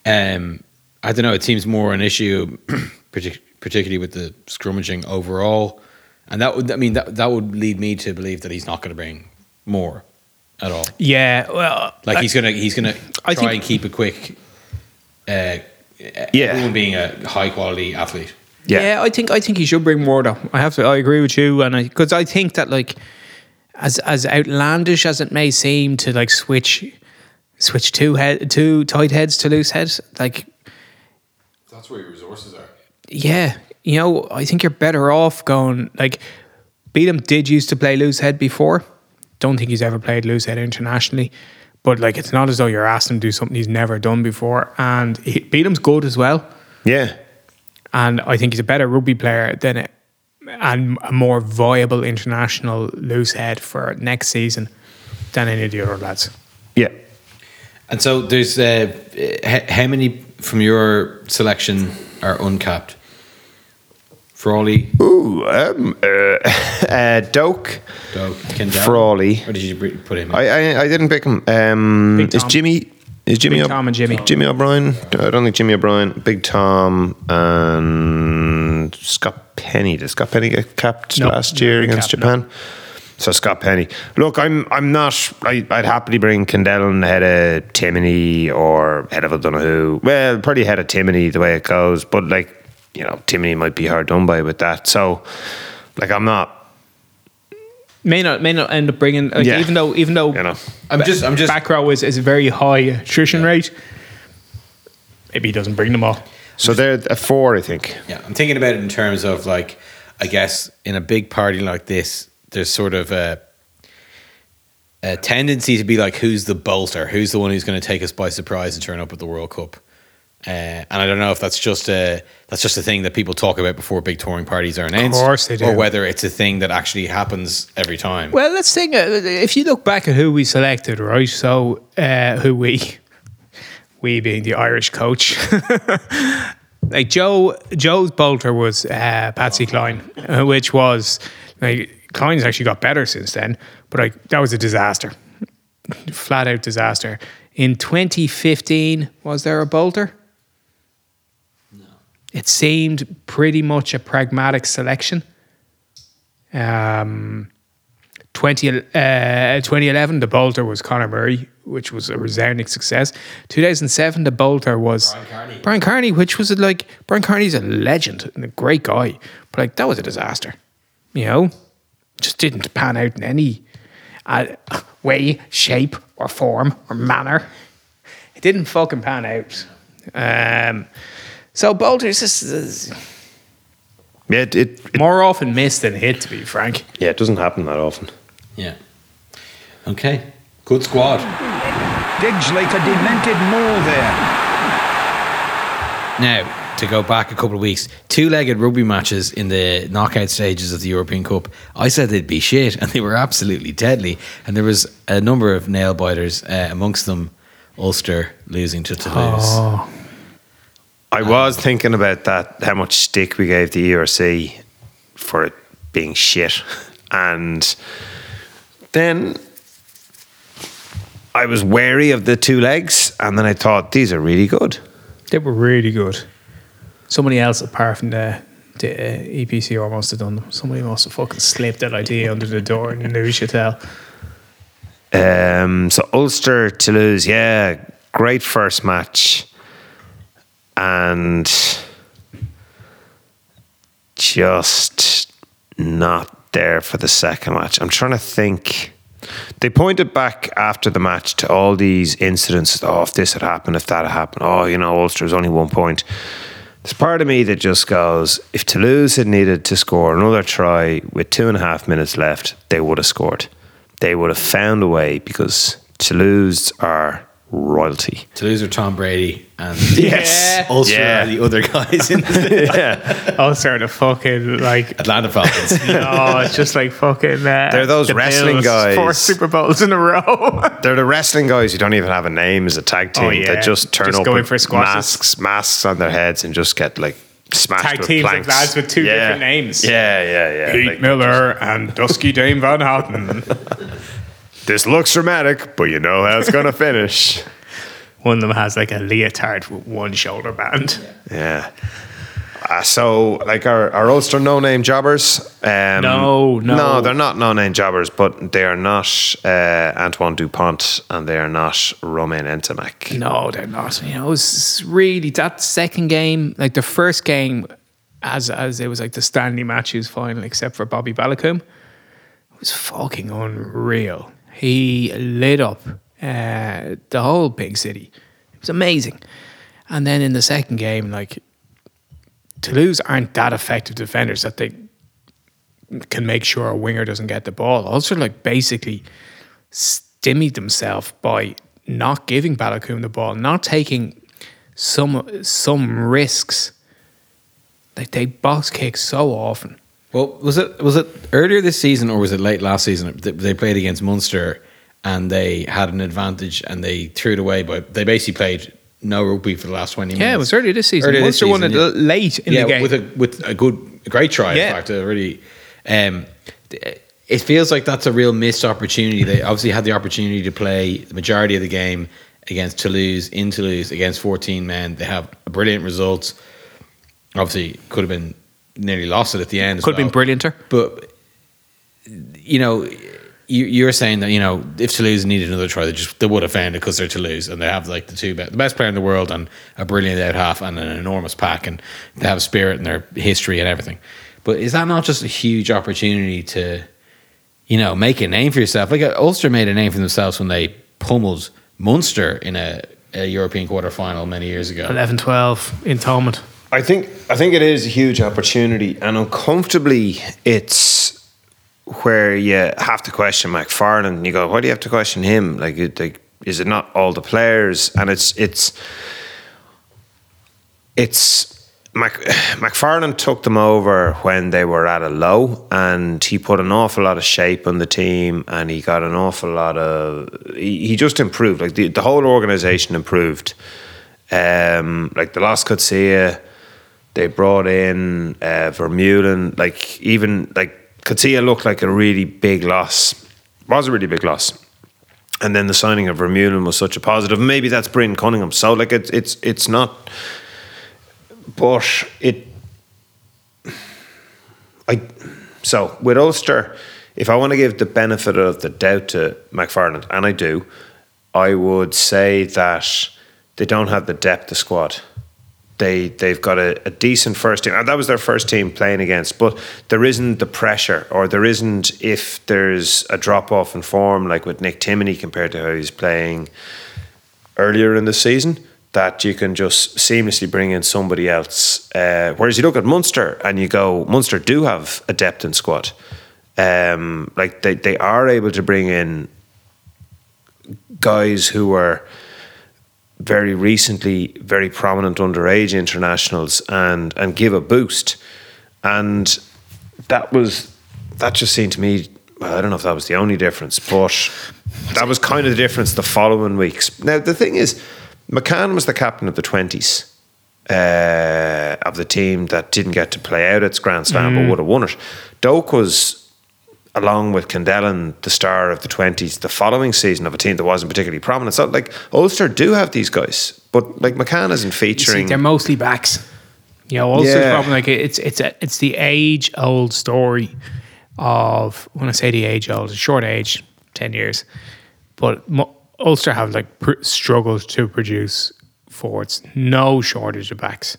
um, I don't know. It seems more an issue, partic- particularly with the scrummaging overall, and that would. I mean, that that would lead me to believe that he's not going to bring Moore at all. Yeah. Well, Like I- he's gonna he's gonna I try think- and keep it quick. Uh, Yeah. everyone being a high quality athlete. Yeah. Yeah. I think I think he should bring Moore though. I have to. I agree with you, and because I, think that like as as outlandish as it may seem to like switch switch two head two tight heads to loose heads, like That's where your resources are. yeah, you know, I think you're better off going like Bealham did used to play loose head before. Don't think he's ever played loose head internationally. But like it's not as though you're asking him to do something he's never done before. And he, Bealham's good as well. Yeah. And I think he's a better rugby player than it, and a more viable international loose head for next season than any of the other lads. Yeah. And so there's uh, how many from your selection are uncapped? Frawley, Ooh, um, uh, uh, Doak, Doug, Kendall. Frawley. Where did you put him? in? I, I I didn't pick him. Um, is Jimmy? Is Jimmy? Big Tom and Jimmy. Jimmy O'Brien? I don't think Jimmy O'Brien. Big Tom and Scott Penny. Did Scott Penny get capped No, last year no, against capped, no. Japan? So Scott Penny. Look, I'm I'm not. I, I'd happily bring Kendellen ahead of Timoney or head of O'Donoghue. Well, probably ahead of Timoney the way it goes. But like you know, Timoney might be hard done by with that. So like I'm not. May not may not end up bringing like, Yeah. even though even though You know. I'm just I'm just back row is, is a very high attrition rate. Maybe he doesn't bring them all. So they're a four, I think. Yeah, I'm thinking about it in terms of like, I guess in a big party like this, there's sort of a, a tendency to be like, who's the bolter? Who's the one who's going to take us by surprise and turn up at the World Cup? Uh, and I don't know if that's just a that's just a thing that people talk about before big touring parties are announced, course they do. or whether it's a thing that actually happens every time. Well, let's think. Uh, if you look back at who we selected, right? So, uh, who we, we being the Irish coach, like Joe, Joe's bolter was uh, Patsy Kleyn, which was like Kleyn's actually got better since then, but like that was a disaster, flat out disaster. In 2015, was there a bolter? It seemed pretty much a pragmatic selection. Um, 20, uh, 2011, the bolter was Conor Murray, which was a resounding success. 2007, the bolter was Brian Carney, Brian Carney which was like Brian Carney's a legend and a great guy, but like that was a disaster. You know, just didn't pan out in any. uh, way, shape, or form or manner. It didn't fucking pan out. Um, so Bolter's just uh, Yeah, it, it, it- more often missed than hit, to be frank. yeah, it doesn't happen that often. Yeah. Okay. Good squad. Digs like a demented mole there. Now, to go back a couple of weeks, two legged rugby matches in the knockout stages of the European Cup. I said they'd be shit, and they were absolutely deadly. And there was a number of nail biters, uh, amongst them Ulster losing to Toulouse. I was thinking about that, how much stick we gave the ERC for it being shit. And then I was wary of the two legs, and then I thought, these are really good. They were really good. Somebody else apart from the, the uh, EPCR must have done them. Somebody must have fucking slipped that idea under the door in Neuchâtel. Um, so Ulster, Toulouse, yeah, great first match, and just not there for the second match. I'm trying to think. They pointed back after the match to all these incidents. Oh, if this had happened, if that had happened. Oh, you know, Ulster's only one point. There's part of me that just goes, if Toulouse had needed to score another try with two and a half minutes left, they would have scored. They would have found a way because Toulouse are royalty. Toulouse are Tom Brady, and Yes. Ulster Yeah. the other guys in the yeah. Also, the fucking like Atlanta Falcons. no, it's just like fucking. Uh, They're those the wrestling Bills, guys. Four Super Bowls in a row. They're the wrestling guys who don't even have a name as a tag team. Oh, yeah. That just turn Just up going with for squashes. masks, masks on their heads and just get like smashed Tag with teams of planks. lads with two different names. Yeah, yeah, yeah. Pete Like, Miller and Dusky Dame Van Houten. This looks dramatic, but you know how it's gonna finish. One of them has like a leotard with one shoulder band. Yeah. Uh, so, like our, our Ulster no name jobbers. Um, No, no. No, they're not no name jobbers, but they are not uh, Antoine Dupont and they are not Romain Ntamack. No, they're not. You know, it's really that second game, like the first game, as as it was like the Stanley Matthews final, except for Bobby Baloucoune, it was fucking unreal. He lit up uh, the whole big city. It was amazing. And then in the second game, like Toulouse aren't that effective defenders that they can make sure a winger doesn't get the ball. Also, like basically stymied themselves by not giving Baloucoune the ball, not taking some some risks. Like they box kick so often. Well, was it was it earlier this season or was it late last season? They played against Munster and they had an advantage and they threw it away. But they basically played no rugby for the last twenty minutes. Yeah, it was earlier this season. Earlier this Munster won it yeah. late in yeah, the game. with a with a good, a great try. Yeah. In fact, a really. Um, it feels like that's a real missed opportunity. They obviously had the opportunity to play the majority of the game against Toulouse in Toulouse against fourteen men. They have brilliant results. Obviously, could have been nearly lost it at the end. as Could have been well. brillianter. But you know, you, you're saying that you know if Toulouse needed another try, they just they would have found it because they're Toulouse and they have like the two best, the best player in the world and a brilliant out half and an enormous pack and they have spirit and their history and everything. But is that not just a huge opportunity to, you know, make a name for yourself? Like uh, Ulster made a name for themselves when they pummeled Munster in a, a European quarter final many years ago. 11 12 in Thomond. I think I think it is a huge opportunity, and uncomfortably, it's where you have to question McFarland. And you go, why do you have to question him? Like, like, is it not all the players? And it's it's it's Mac, McFarland took them over when they were at a low, and he put an awful lot of shape on the team, and he got an awful lot of. He, he just improved. Like the, the whole organization improved. Um, like the lost Coetzee, they brought in uh, Vermeulen. Like even like Coetzee looked like a really big loss. Was a really big loss. And then the signing of Vermeulen was such a positive. Maybe that's Bryn Cunningham. So like it's it's it's not. But it. I so with Ulster, if I want to give the benefit of the doubt to McFarland, and I do, I would say that they don't have the depth of squad They they've got a, a decent first team, that was their first team playing against. But there isn't the pressure, or there isn't if there's a drop off in form, like with Nick Timoney compared to how he's playing earlier in the season, that you can just seamlessly bring in somebody else. Uh, whereas you look at Munster and you go, Munster do have a depth in squad. Um, like they, they are able to bring in guys who were very recently very prominent underage internationals and and give a boost. And that was that just seemed to me well, I don't know if that was the only difference, but that was kind of the difference the following weeks. Now the thing is, McCann was the captain of the twenties. Uh, of the team that didn't get to play out its Grand Slam but would have won it. Doak was along with Kendellen, the star of the 20s, the following season of a team that wasn't particularly prominent. So, like, Ulster do have these guys, but, like, McCann isn't You see, featuring. they're mostly backs. You know, Ulster's Yeah. problem like it's it's a, it's the age old story of when I say the age old, it's short age, ten years, but mo- Ulster have like pr- struggled to produce forwards. No shortage of backs.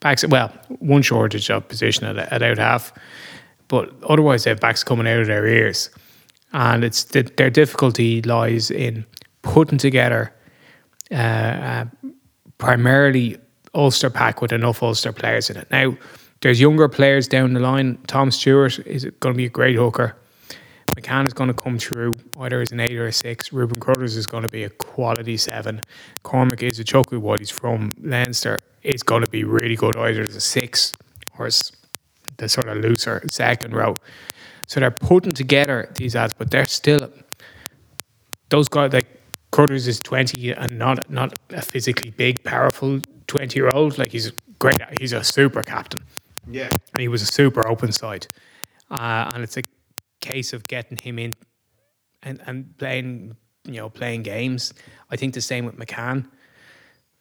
Backs well, one shortage of position at, at out half, but otherwise they have backs coming out of their ears, and it's the, their difficulty lies in putting together uh, uh, primarily Ulster pack with enough Ulster players in it. Now, there's younger players down the line. Tom Stewart is going to be a great hooker. McCann is going to come through either as an eight or a six. Reuben Crothers is going to be a quality seven. Cormac Izuchukwu what he's from Leinster It's going to be really good either as a six or as the sort of looser second row. So they're putting together these ads, but they're still those guys like Crothers is twenty and not not a physically big, powerful twenty year old. Like he's great. He's a super captain. yeah. And he was a super open side. Uh, and it's a case of getting him in and, and playing, you know, playing games. I think the same with McCann.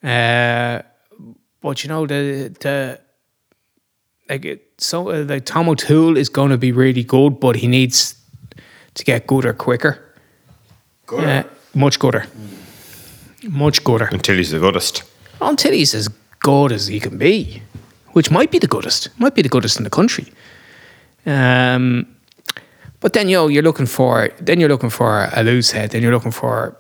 Uh, but you know the the like it, so uh, like Tom O'Toole is going to be really good, but he needs to get gooder quicker. Yeah, much gooder. Much gooder Until he's the goodest. until he's as good as he can be, which might be the goodest, might be the goodest in the country. Um, but then you know you're looking for then you're looking for a loose head, then you're looking for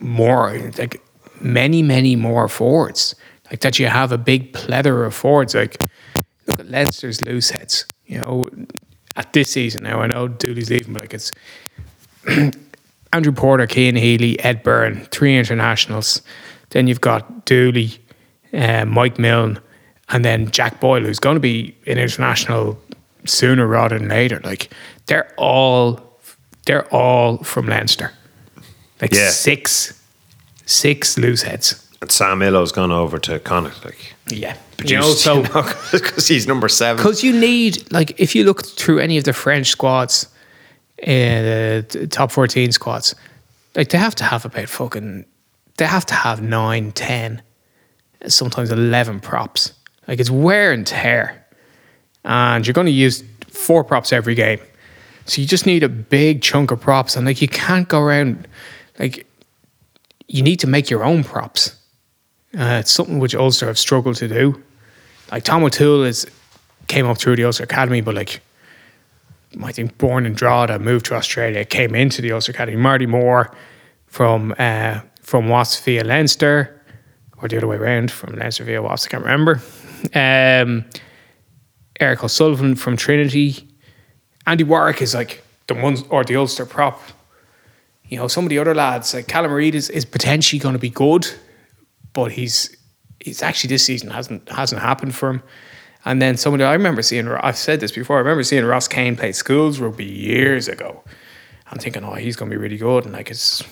more like many many more forwards, like that you have a big plethora of forwards. Like look at Leinster's loose heads, you know, at this season now. I know Dooley's leaving, but like it's Andrew Porter, Cian Healy, Ed Byrne, three internationals. Then you've got Dooley, uh, Mike Milne, and then Jack Boyle, who's going to be an international sooner rather than later. Like they're all, they're all from Leinster. Like Yeah. six, six loose heads. And Sam Illo's gone over to Connacht, like, Yeah, you know, so because he's number seven. because you need like if you look through any of the French squads, uh, the top fourteen squads, like they have to have about fucking, they have to have nine, ten, sometimes eleven props. Like it's wear and tear, and you're going to use four props every game, so you just need a big chunk of props, and like you can't go around, like you need to make your own props. Uh, it's something which Ulster have struggled to do like Tom O'Toole is came up through the Ulster Academy, but like I think born in Drogheda, moved to Australia, came into the Ulster Academy. Marty Moore from uh, from Wasps via Leinster, or the other way around, from Leinster via Wasps, I can't remember. Um, Eric O'Sullivan from Trinity. Andy Warwick is like the one or the Ulster prop. You know, some of the other lads, like Callum Reid is, is potentially going to be good, but he's he's actually this season hasn't hasn't happened for him. And then some of the I remember seeing I've said this before. I remember seeing Ross Kane play schools rugby years ago. I'm thinking, oh, he's going to be really good, and like it's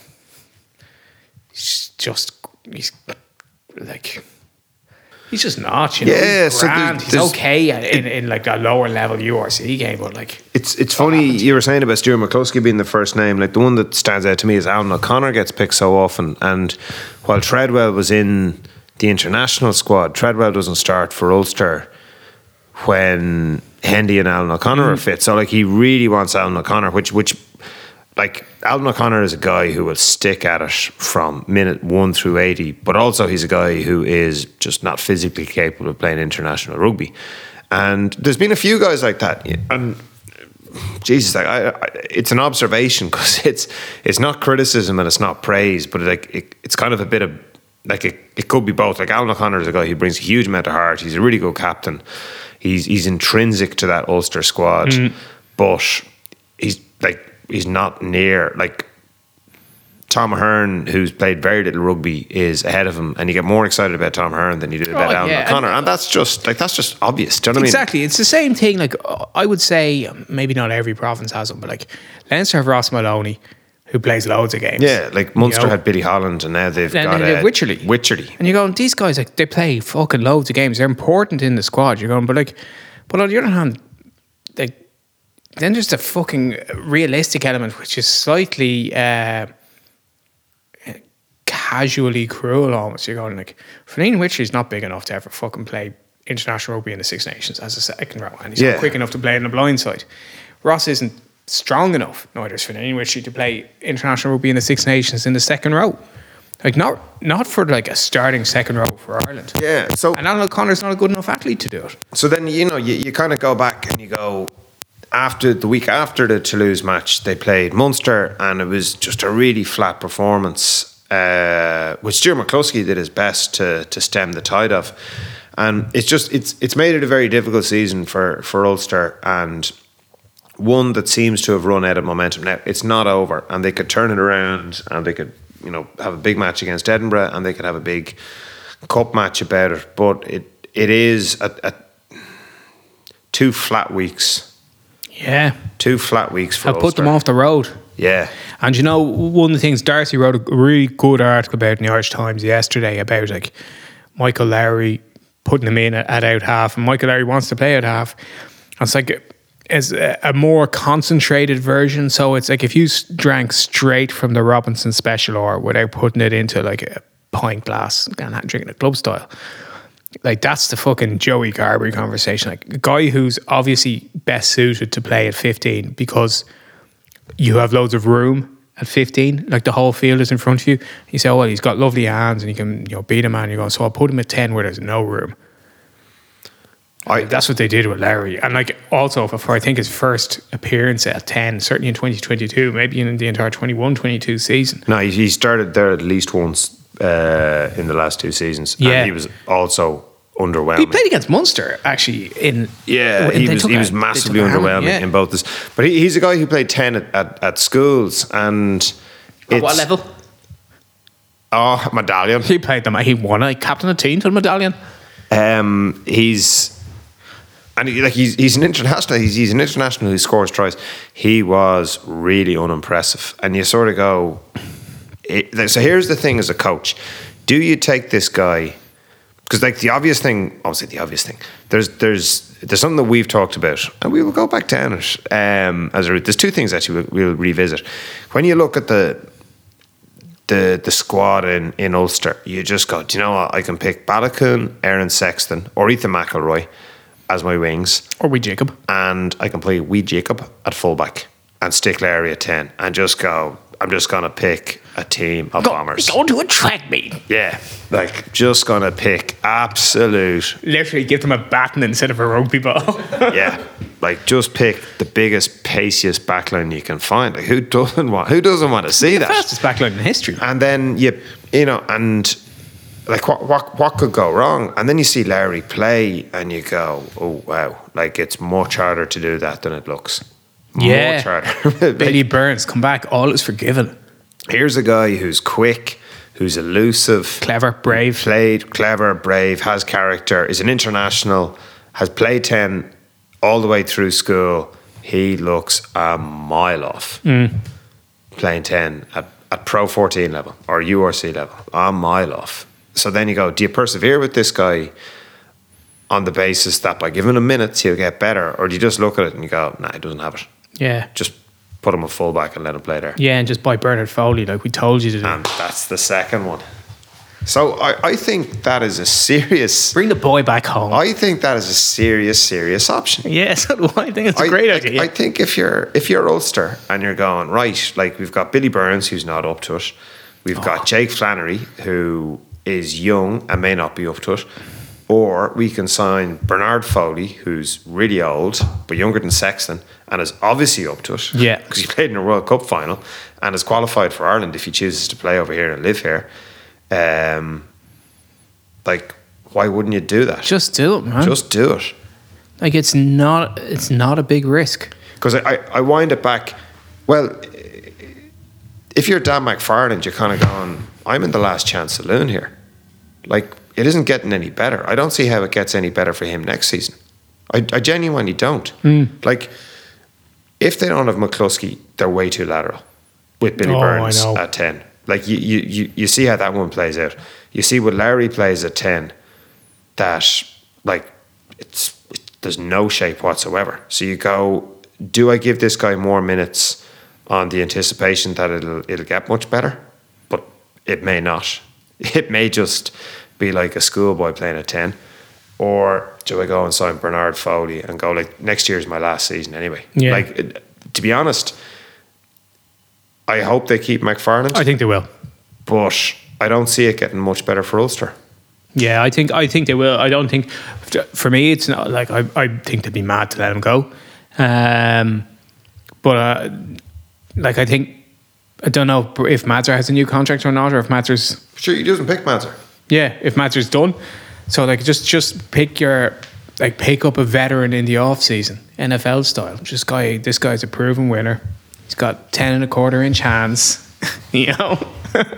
he's just he's like he's just not. You know, Yeah, he's so there's- he's there's- okay at, in, in like a lower level URC game, but like It's it's funny you were saying about Stuart McCloskey being the first name. Like the one that stands out to me is Alan O'Connor gets picked so often, and while Treadwell was in the international squad, Treadwell doesn't start for Ulster when Hendy and Alan O'Connor are mm. fit. So like he really wants Alan O'Connor, which which like Alan O'Connor is a guy who will stick at it from minute one through eighty, but also he's a guy who is just not physically capable of playing international rugby. And there's been a few guys like that, and Jesus, like, I, I, it's an observation because it's it's not criticism and it's not praise, but like it, it's kind of a bit of like it, it could be both. Like Alan O'Connor is a guy who brings a huge amount of heart. He's a really good captain. He's he's intrinsic to that Ulster squad, mm. but he's like he's not near like Tom Ahern, who's played very little rugby, is ahead of him, and you get more excited about Tom Ahern than you did about Oh, Alan yeah, O'Connor, and, that's just like that's just obvious. Do you know what I mean? Exactly. It's the same thing. Like I would say, maybe not every province has them, but like Leinster have Ross Molony, who plays loads of games. Yeah, like Munster You know? had Billy Holland, and now they've Then got they have uh, Wycherley. Wycherley. And you go, these guys like they play fucking loads of games. They're important in the squad. You're going, but like, but on the other hand, like then there's the fucking realistic element, which is slightly uh, casually cruel almost. You're going like, Fineen Wycherley's not big enough to ever fucking play international rugby in the Six Nations as a second row, and he's Yeah. not quick enough to play in the blind side. Ross isn't strong enough, neither is Fineen Wycherley to play international rugby in the Six Nations in the second row. Like not not for like a starting second row for Ireland. Yeah, so And Alan O'Connor's not a good enough athlete to do it. So then you know you, you kind of go back and you go after the week after the Toulouse match they played Munster and it was just a really flat performance, uh, which Stuart McCloskey did his best to to stem the tide of, and it's just it's it's made it a very difficult season for for Ulster and one that seems to have run out of momentum. Now it's not over, and they could turn it around, and they could you know have a big match against Edinburgh, and they could have a big cup match about it. But it it is a, a two flat weeks, Yeah. two flat weeks for I'll put them off the road. Yeah, And you know, one of the things D'Arcy wrote a really good article about in the Irish Times yesterday about like Michael Lowry putting him in at, at out half, and Michael Lowry wants to play at half. And it's like as a, more concentrated version. So it's like if you drank straight from the Robinson Special or without putting it into like a pint glass and drinking it club style. Like that's the fucking Joey Carbery conversation. Like a guy who's obviously best suited to play at 15 because you have loads of room at 15, like the whole field is in front of you. You say, oh, well, he's got lovely hands and he can you know, beat a man. You go, so I'll put him at 10 where there's no room. I, That's what they did with Larry. And like also for, I think, his first appearance at 10, certainly in 2022, maybe in the entire 21 22 season. no, he, he started there at least once uh, in the last two seasons. Yeah. and he was also underwhelming. He played against Munster, actually, in. Yeah, when he was he a- was they massively took underwhelming yeah. in both this. But he, he's a guy who played ten at, at, at schools and At what level? Oh, medallion. He played them. He won a captain of team to the medallion. Um, he's and he, like he's he's an international. He's he's an international who scores tries. He was really unimpressive, and you sort of go. It, so here's the thing: as a coach, do you take this guy? Because like the obvious thing, obviously the obvious thing. There's there's there's something that we've talked about, and we will go back down it. Um, as a, there's two things actually we'll, we'll revisit. When you look at the the the squad in, in Ulster, you just go, do you know what? I can pick Baloucoune, Aaron Sexton, or Ethan McElroy as my wings, Or we Jacob. and I can play Wee Jacob at fullback and stick Larry at 10 and just go, I'm just going to pick a team of bombers. Go to a track meet. Yeah, like just going to pick absolute, Literally give them a baton instead of a rugby ball. yeah, like just pick the biggest, paciest backline you can find. Like who doesn't want, who doesn't want to see that? Fastest backline in history. And then you you know, and like what what what could go wrong? And then you see Larry play and you go, Oh wow, like it's much harder to do that than it looks. Yeah. Much harder. Billy Burns, come back. All is forgiven. Here's a guy who's quick, who's elusive, Clever, brave. played, clever, brave, has character, is an international, has played ten all the way through school. He looks a mile off mm. playing 10 at, at Pro 14 level or URC level, a mile off. So then you go, do you persevere with this guy on the basis that by giving him minutes he'll get better? Or do you just look at it and you go, nah, he doesn't have it. Yeah. Just put him a fullback and let him play there. Yeah, and just buy Bernard Foley, like we told you to do. And that's the second one. So I, I think that is a serious. Bring the boy back home. I think that is a serious, serious option. yeah, so I. I think it's a I- great I, idea. I think if you're if you're Ulster and you're going right, like we've got Billy Burns who's not up to it, we've Oh. got Jake Flannery who is young and may not be up to it, or we can sign Bernard Foley who's really old but younger than Sexton and is obviously up to it. Yeah. because he played in a World Cup final and is qualified for Ireland if he chooses to play over here and live here. Um, like, why wouldn't you do that? Just do it, man. just do it. like it's not. It's not a big risk. Because I, I, I wind it back. Well, if you're Dan McFarland, you're kind of going, I'm in the last chance saloon here. Like, it isn't getting any better. I don't see how it gets any better for him next season. I, I genuinely don't. Hmm. Like, if they don't have McCloskey, they're way too lateral with Billy Oh, Burns at 10. Like, you, you, you, you see how that one plays out. You see what Larry plays at 10, that, like, it's it, there's no shape whatsoever. So you go, do I give this guy more minutes on the anticipation that it'll it'll get much better? But it may not. It may just be like a schoolboy playing at ten. Or do I go and sign Bernard Foley and go like next year's my last season anyway? Yeah. Like to be honest, I hope they keep McFarland, I think they will. but I don't see it getting much better for Ulster. Yeah, I think I think they will. I don't think for me it's not like I, I think they'd be mad to let him go. Um, but uh, like I think I don't know if Mazur has a new contract or not, or if Mazur's Sure, he doesn't pick Manzer. yeah, if Mazur's done. So like just just pick your like pick up a veteran in the off season, NFL style. Just guy this guy's a proven winner. He's got ten and a quarter inch hands. you know,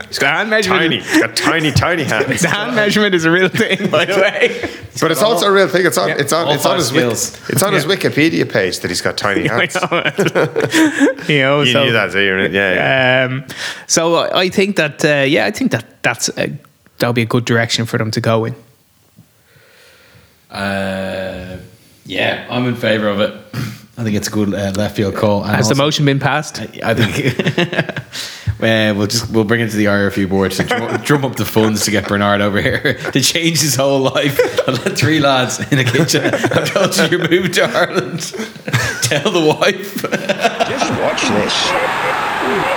he's got hand measurement. Tiny, he's got tiny, tiny hands. His hand measurement is a real thing, by the way. But it's also a real thing. It's on. Yeah. It's on. It's on five his. Wiki, it's on his Wikipedia page that he's got tiny hands. you know, You so, knew that, so you're in it. Yeah. yeah. Um, so I I think that uh, yeah, I think that that's a, that'll be a good direction for them to go in. Uh, yeah, I'm in favour of it. I think it's a good uh, left field call. And Has the motion been passed? I think well, we'll just we'll bring it to the IRFU board to drum, drum up the funds to get Bernard over here to change his whole life. And let three lads in a kitchen. I've told you you're moving to Ireland. Tell the wife. Just watch this.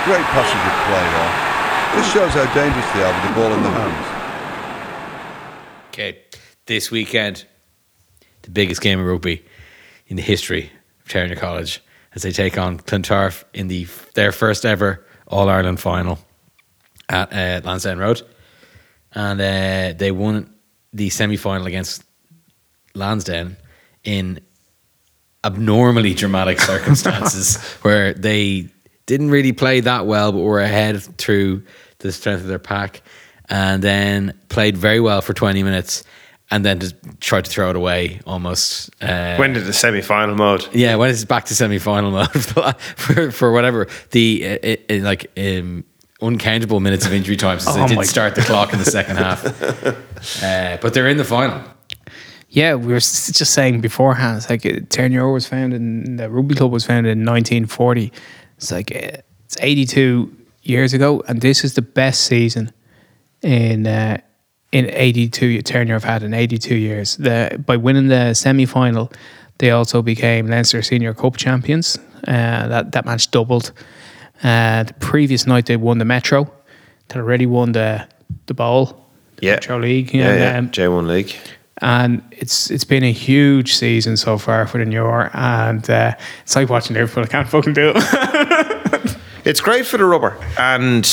Great passage of play there. Just shows how dangerous they are with the ball in the hands. Okay, this weekend, the biggest game of rugby in the history of Terenure College as they take on Clontarf in the their first ever All Ireland final at uh, Lansdowne Road, and uh, they won the semi final against Lansdowne in abnormally dramatic circumstances where they didn't really play that well, but were ahead through the strength of their pack, and then played very well for 20 minutes, and then just tried to throw it away almost. Uh, When did the semi-final mode? yeah, when it's back to semi-final mode for, for whatever the uh, uh, uh, like um, uncountable minutes of injury time since Oh they my didn't start the clock in the second half. Uh, but they're in the final. Yeah, we were just saying beforehand. It's like uh, Terenure was founded, in, the rugby club was founded in 1940. It's like uh, it's 82 years ago, and this is the best season in uh, in 82. Terenure have had in 82 years. The, by winning the semi final, they also became Leinster Senior Cup champions. Uh, that that match doubled. Uh, the previous night they won the Metro. They already won the the bowl. the Yeah. Metro League. Yeah, and, yeah. um, J1 League. and it's it's been a huge season so far for the New York, and uh, it's like watching Liverpool. I can't fucking do it. It's great for the rubber. And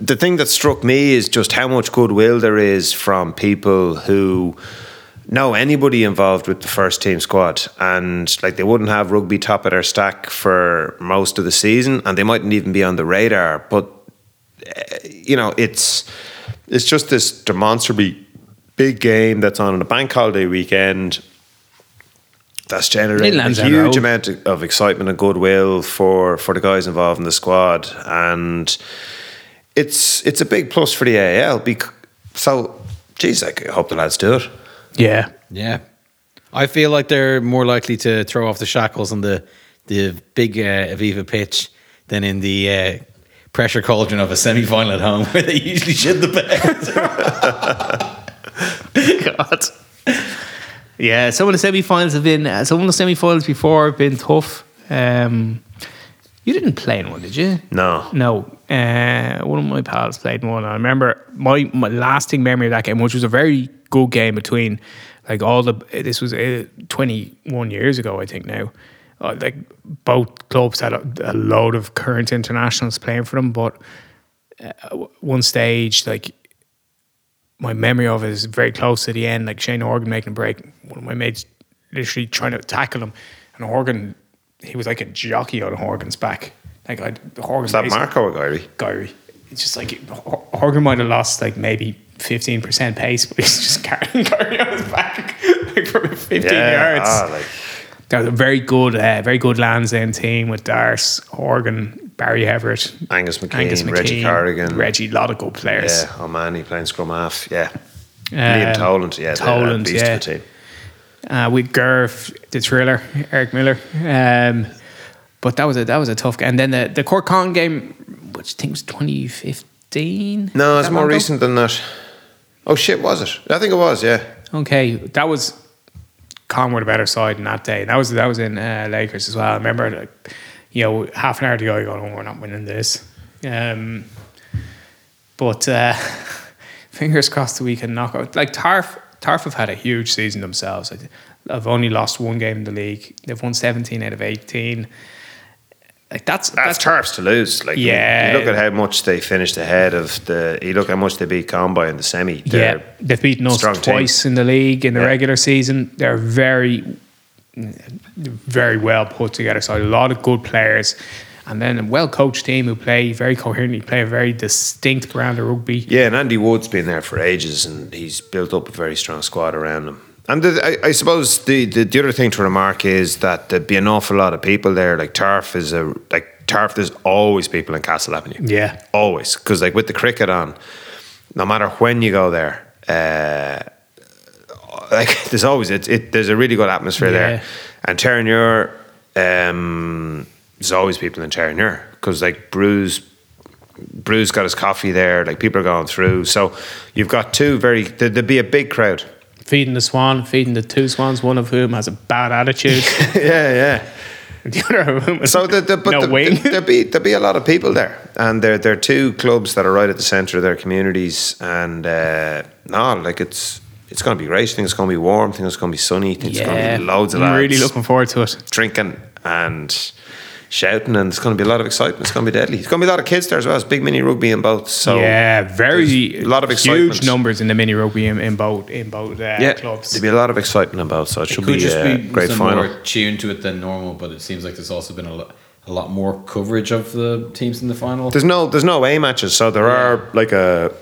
the thing that struck me is just how much goodwill there is from people who know anybody involved with the first team squad. And like they wouldn't have rugby top of their stack for most of the season and they mightn't even be on the radar. But uh, you know, it's it's just this demonstrably big game that's on a bank holiday weekend that's generated a huge amount of excitement and goodwill for for the guys involved in the squad, and it's it's a big plus for the AIL. Bec- so, geez, I hope the lads do it. yeah, Yeah, I feel like they're more likely to throw off the shackles on the the big uh, Aviva pitch than in the uh, pressure cauldron of a semi final at home where they usually shit the bed. God. Yeah, some of the semi-finals have been. Uh, some of the semi-finals before have been tough. Um, you didn't play in one, did you? No. No. Uh, one of my pals played one. I remember my, my lasting memory of that game, which was a very good game between like all the. This was uh, 21 years ago, I think now. Uh, like both clubs had a, a load of current internationals playing for them, but uh, one stage, like my memory of it is very close to the end. Like Shane Horgan making a break, one of my mates literally trying to tackle him, and Horgan, he was like a jockey on Horgan's back. Like I, Horgan. Is that basically- Marco or Gary? Gary. It's just like Hor- Horgan might have lost like maybe fifteen percent pace, but he's just carrying Gary on his back like for fifteen yards. Ah, like was a very good, uh, very good Lansdowne team with Dars, Horgan, Barry Everitt, Angus McKean, Angus Reggie Corrigan. Reggie, a lot of good players. yeah, O'Mahony playing scrum half. Yeah. Um, Liam Toland, yeah, Toland, beast yeah. of a team. uh, with Gerv, the thriller, Eric Miller. Um, but that was a that was a tough game. And then the the Cork Con game, which I think was 2015. No, it's more recent than that. Oh shit, was it? I think it was. Yeah. Okay, that was Con were the better side in that day. That was that was in uh, Lakers as well. I remember, like, you know, half an hour to go, go, oh, we're not winning this. Um, but uh, fingers crossed that we can knock out. Like Tarf, Tarf have had a huge season themselves. I've only lost one game in the league. They've won seventeen out of eighteen. Like that's That's turfs to lose. Like, you- Yeah. you look at how much they finished ahead of the. You look how much they beat Combi in the semi. Yeah, They're- they've beaten us strong team. twice in the league in the Yeah. regular season. They're very, very well put together. So a lot of good players, and then a well coached team who play very coherently, play a very distinct brand of rugby. Yeah, and Andy Wood's been there for ages, and he's built up a very strong squad around him. And the, I, I suppose the, the the other thing to remark is that there'd be an awful lot of people there. Like Turf is a like Turf. There's always people in Castle Avenue. Yeah. always because like with the cricket on, no matter when you go there, uh, like there's always it, it. There's a really good atmosphere Yeah. there, and Terenure, um, there's always people in Terenure because like Bruce Bruce got his coffee there. Like people are going through. So you've got two very. There'd be a big crowd. Feeding the swan, feeding the two swans, one of whom has a bad attitude. yeah, yeah. the other of whom So the, the, but no the, wing. the- there'll be there'll be a lot of people there, and they're they're two clubs that are right at the centre of their communities, and uh, no, like it's it's going to be great. I think it's going to be warm. I think it's going to be sunny. I think it's going to be loads of I'm lads really looking forward to it. drinking and shouting, and it's going to be a lot of excitement. It's going to be deadly. It's going to be a lot of kids there as well. It's big mini rugby in both. So yeah, very a lot of excitement. huge numbers in the mini rugby in, in both in both uh, Yeah, clubs. there'll be a lot of excitement in both. So it should Could be just a be great some final. more tuned to it than normal, but it seems like there's also been a lot, a lot more coverage of the teams in the final. There's no there's no A matches, so there are like a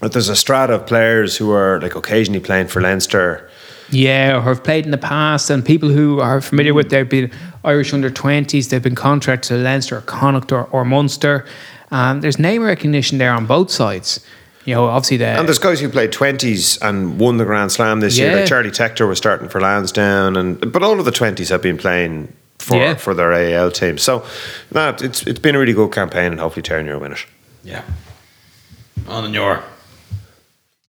there's a strata of players who are like occasionally playing for Leinster. Yeah, or have played in the past, and people who are familiar with they've been Irish under twenties. They've been contracted to Leinster, or Connacht, or, or Munster. Um, there's name recognition there on both sides. You know, obviously the And there's guys who played twenties and won the Grand Slam this year. Like Charlie Tector was starting for Lansdowne, and but all of the twenties have been playing for Yeah. for their AIL team. So, no, it's it's been a really good campaign, and hopefully Turner will win it. Yeah. On and your.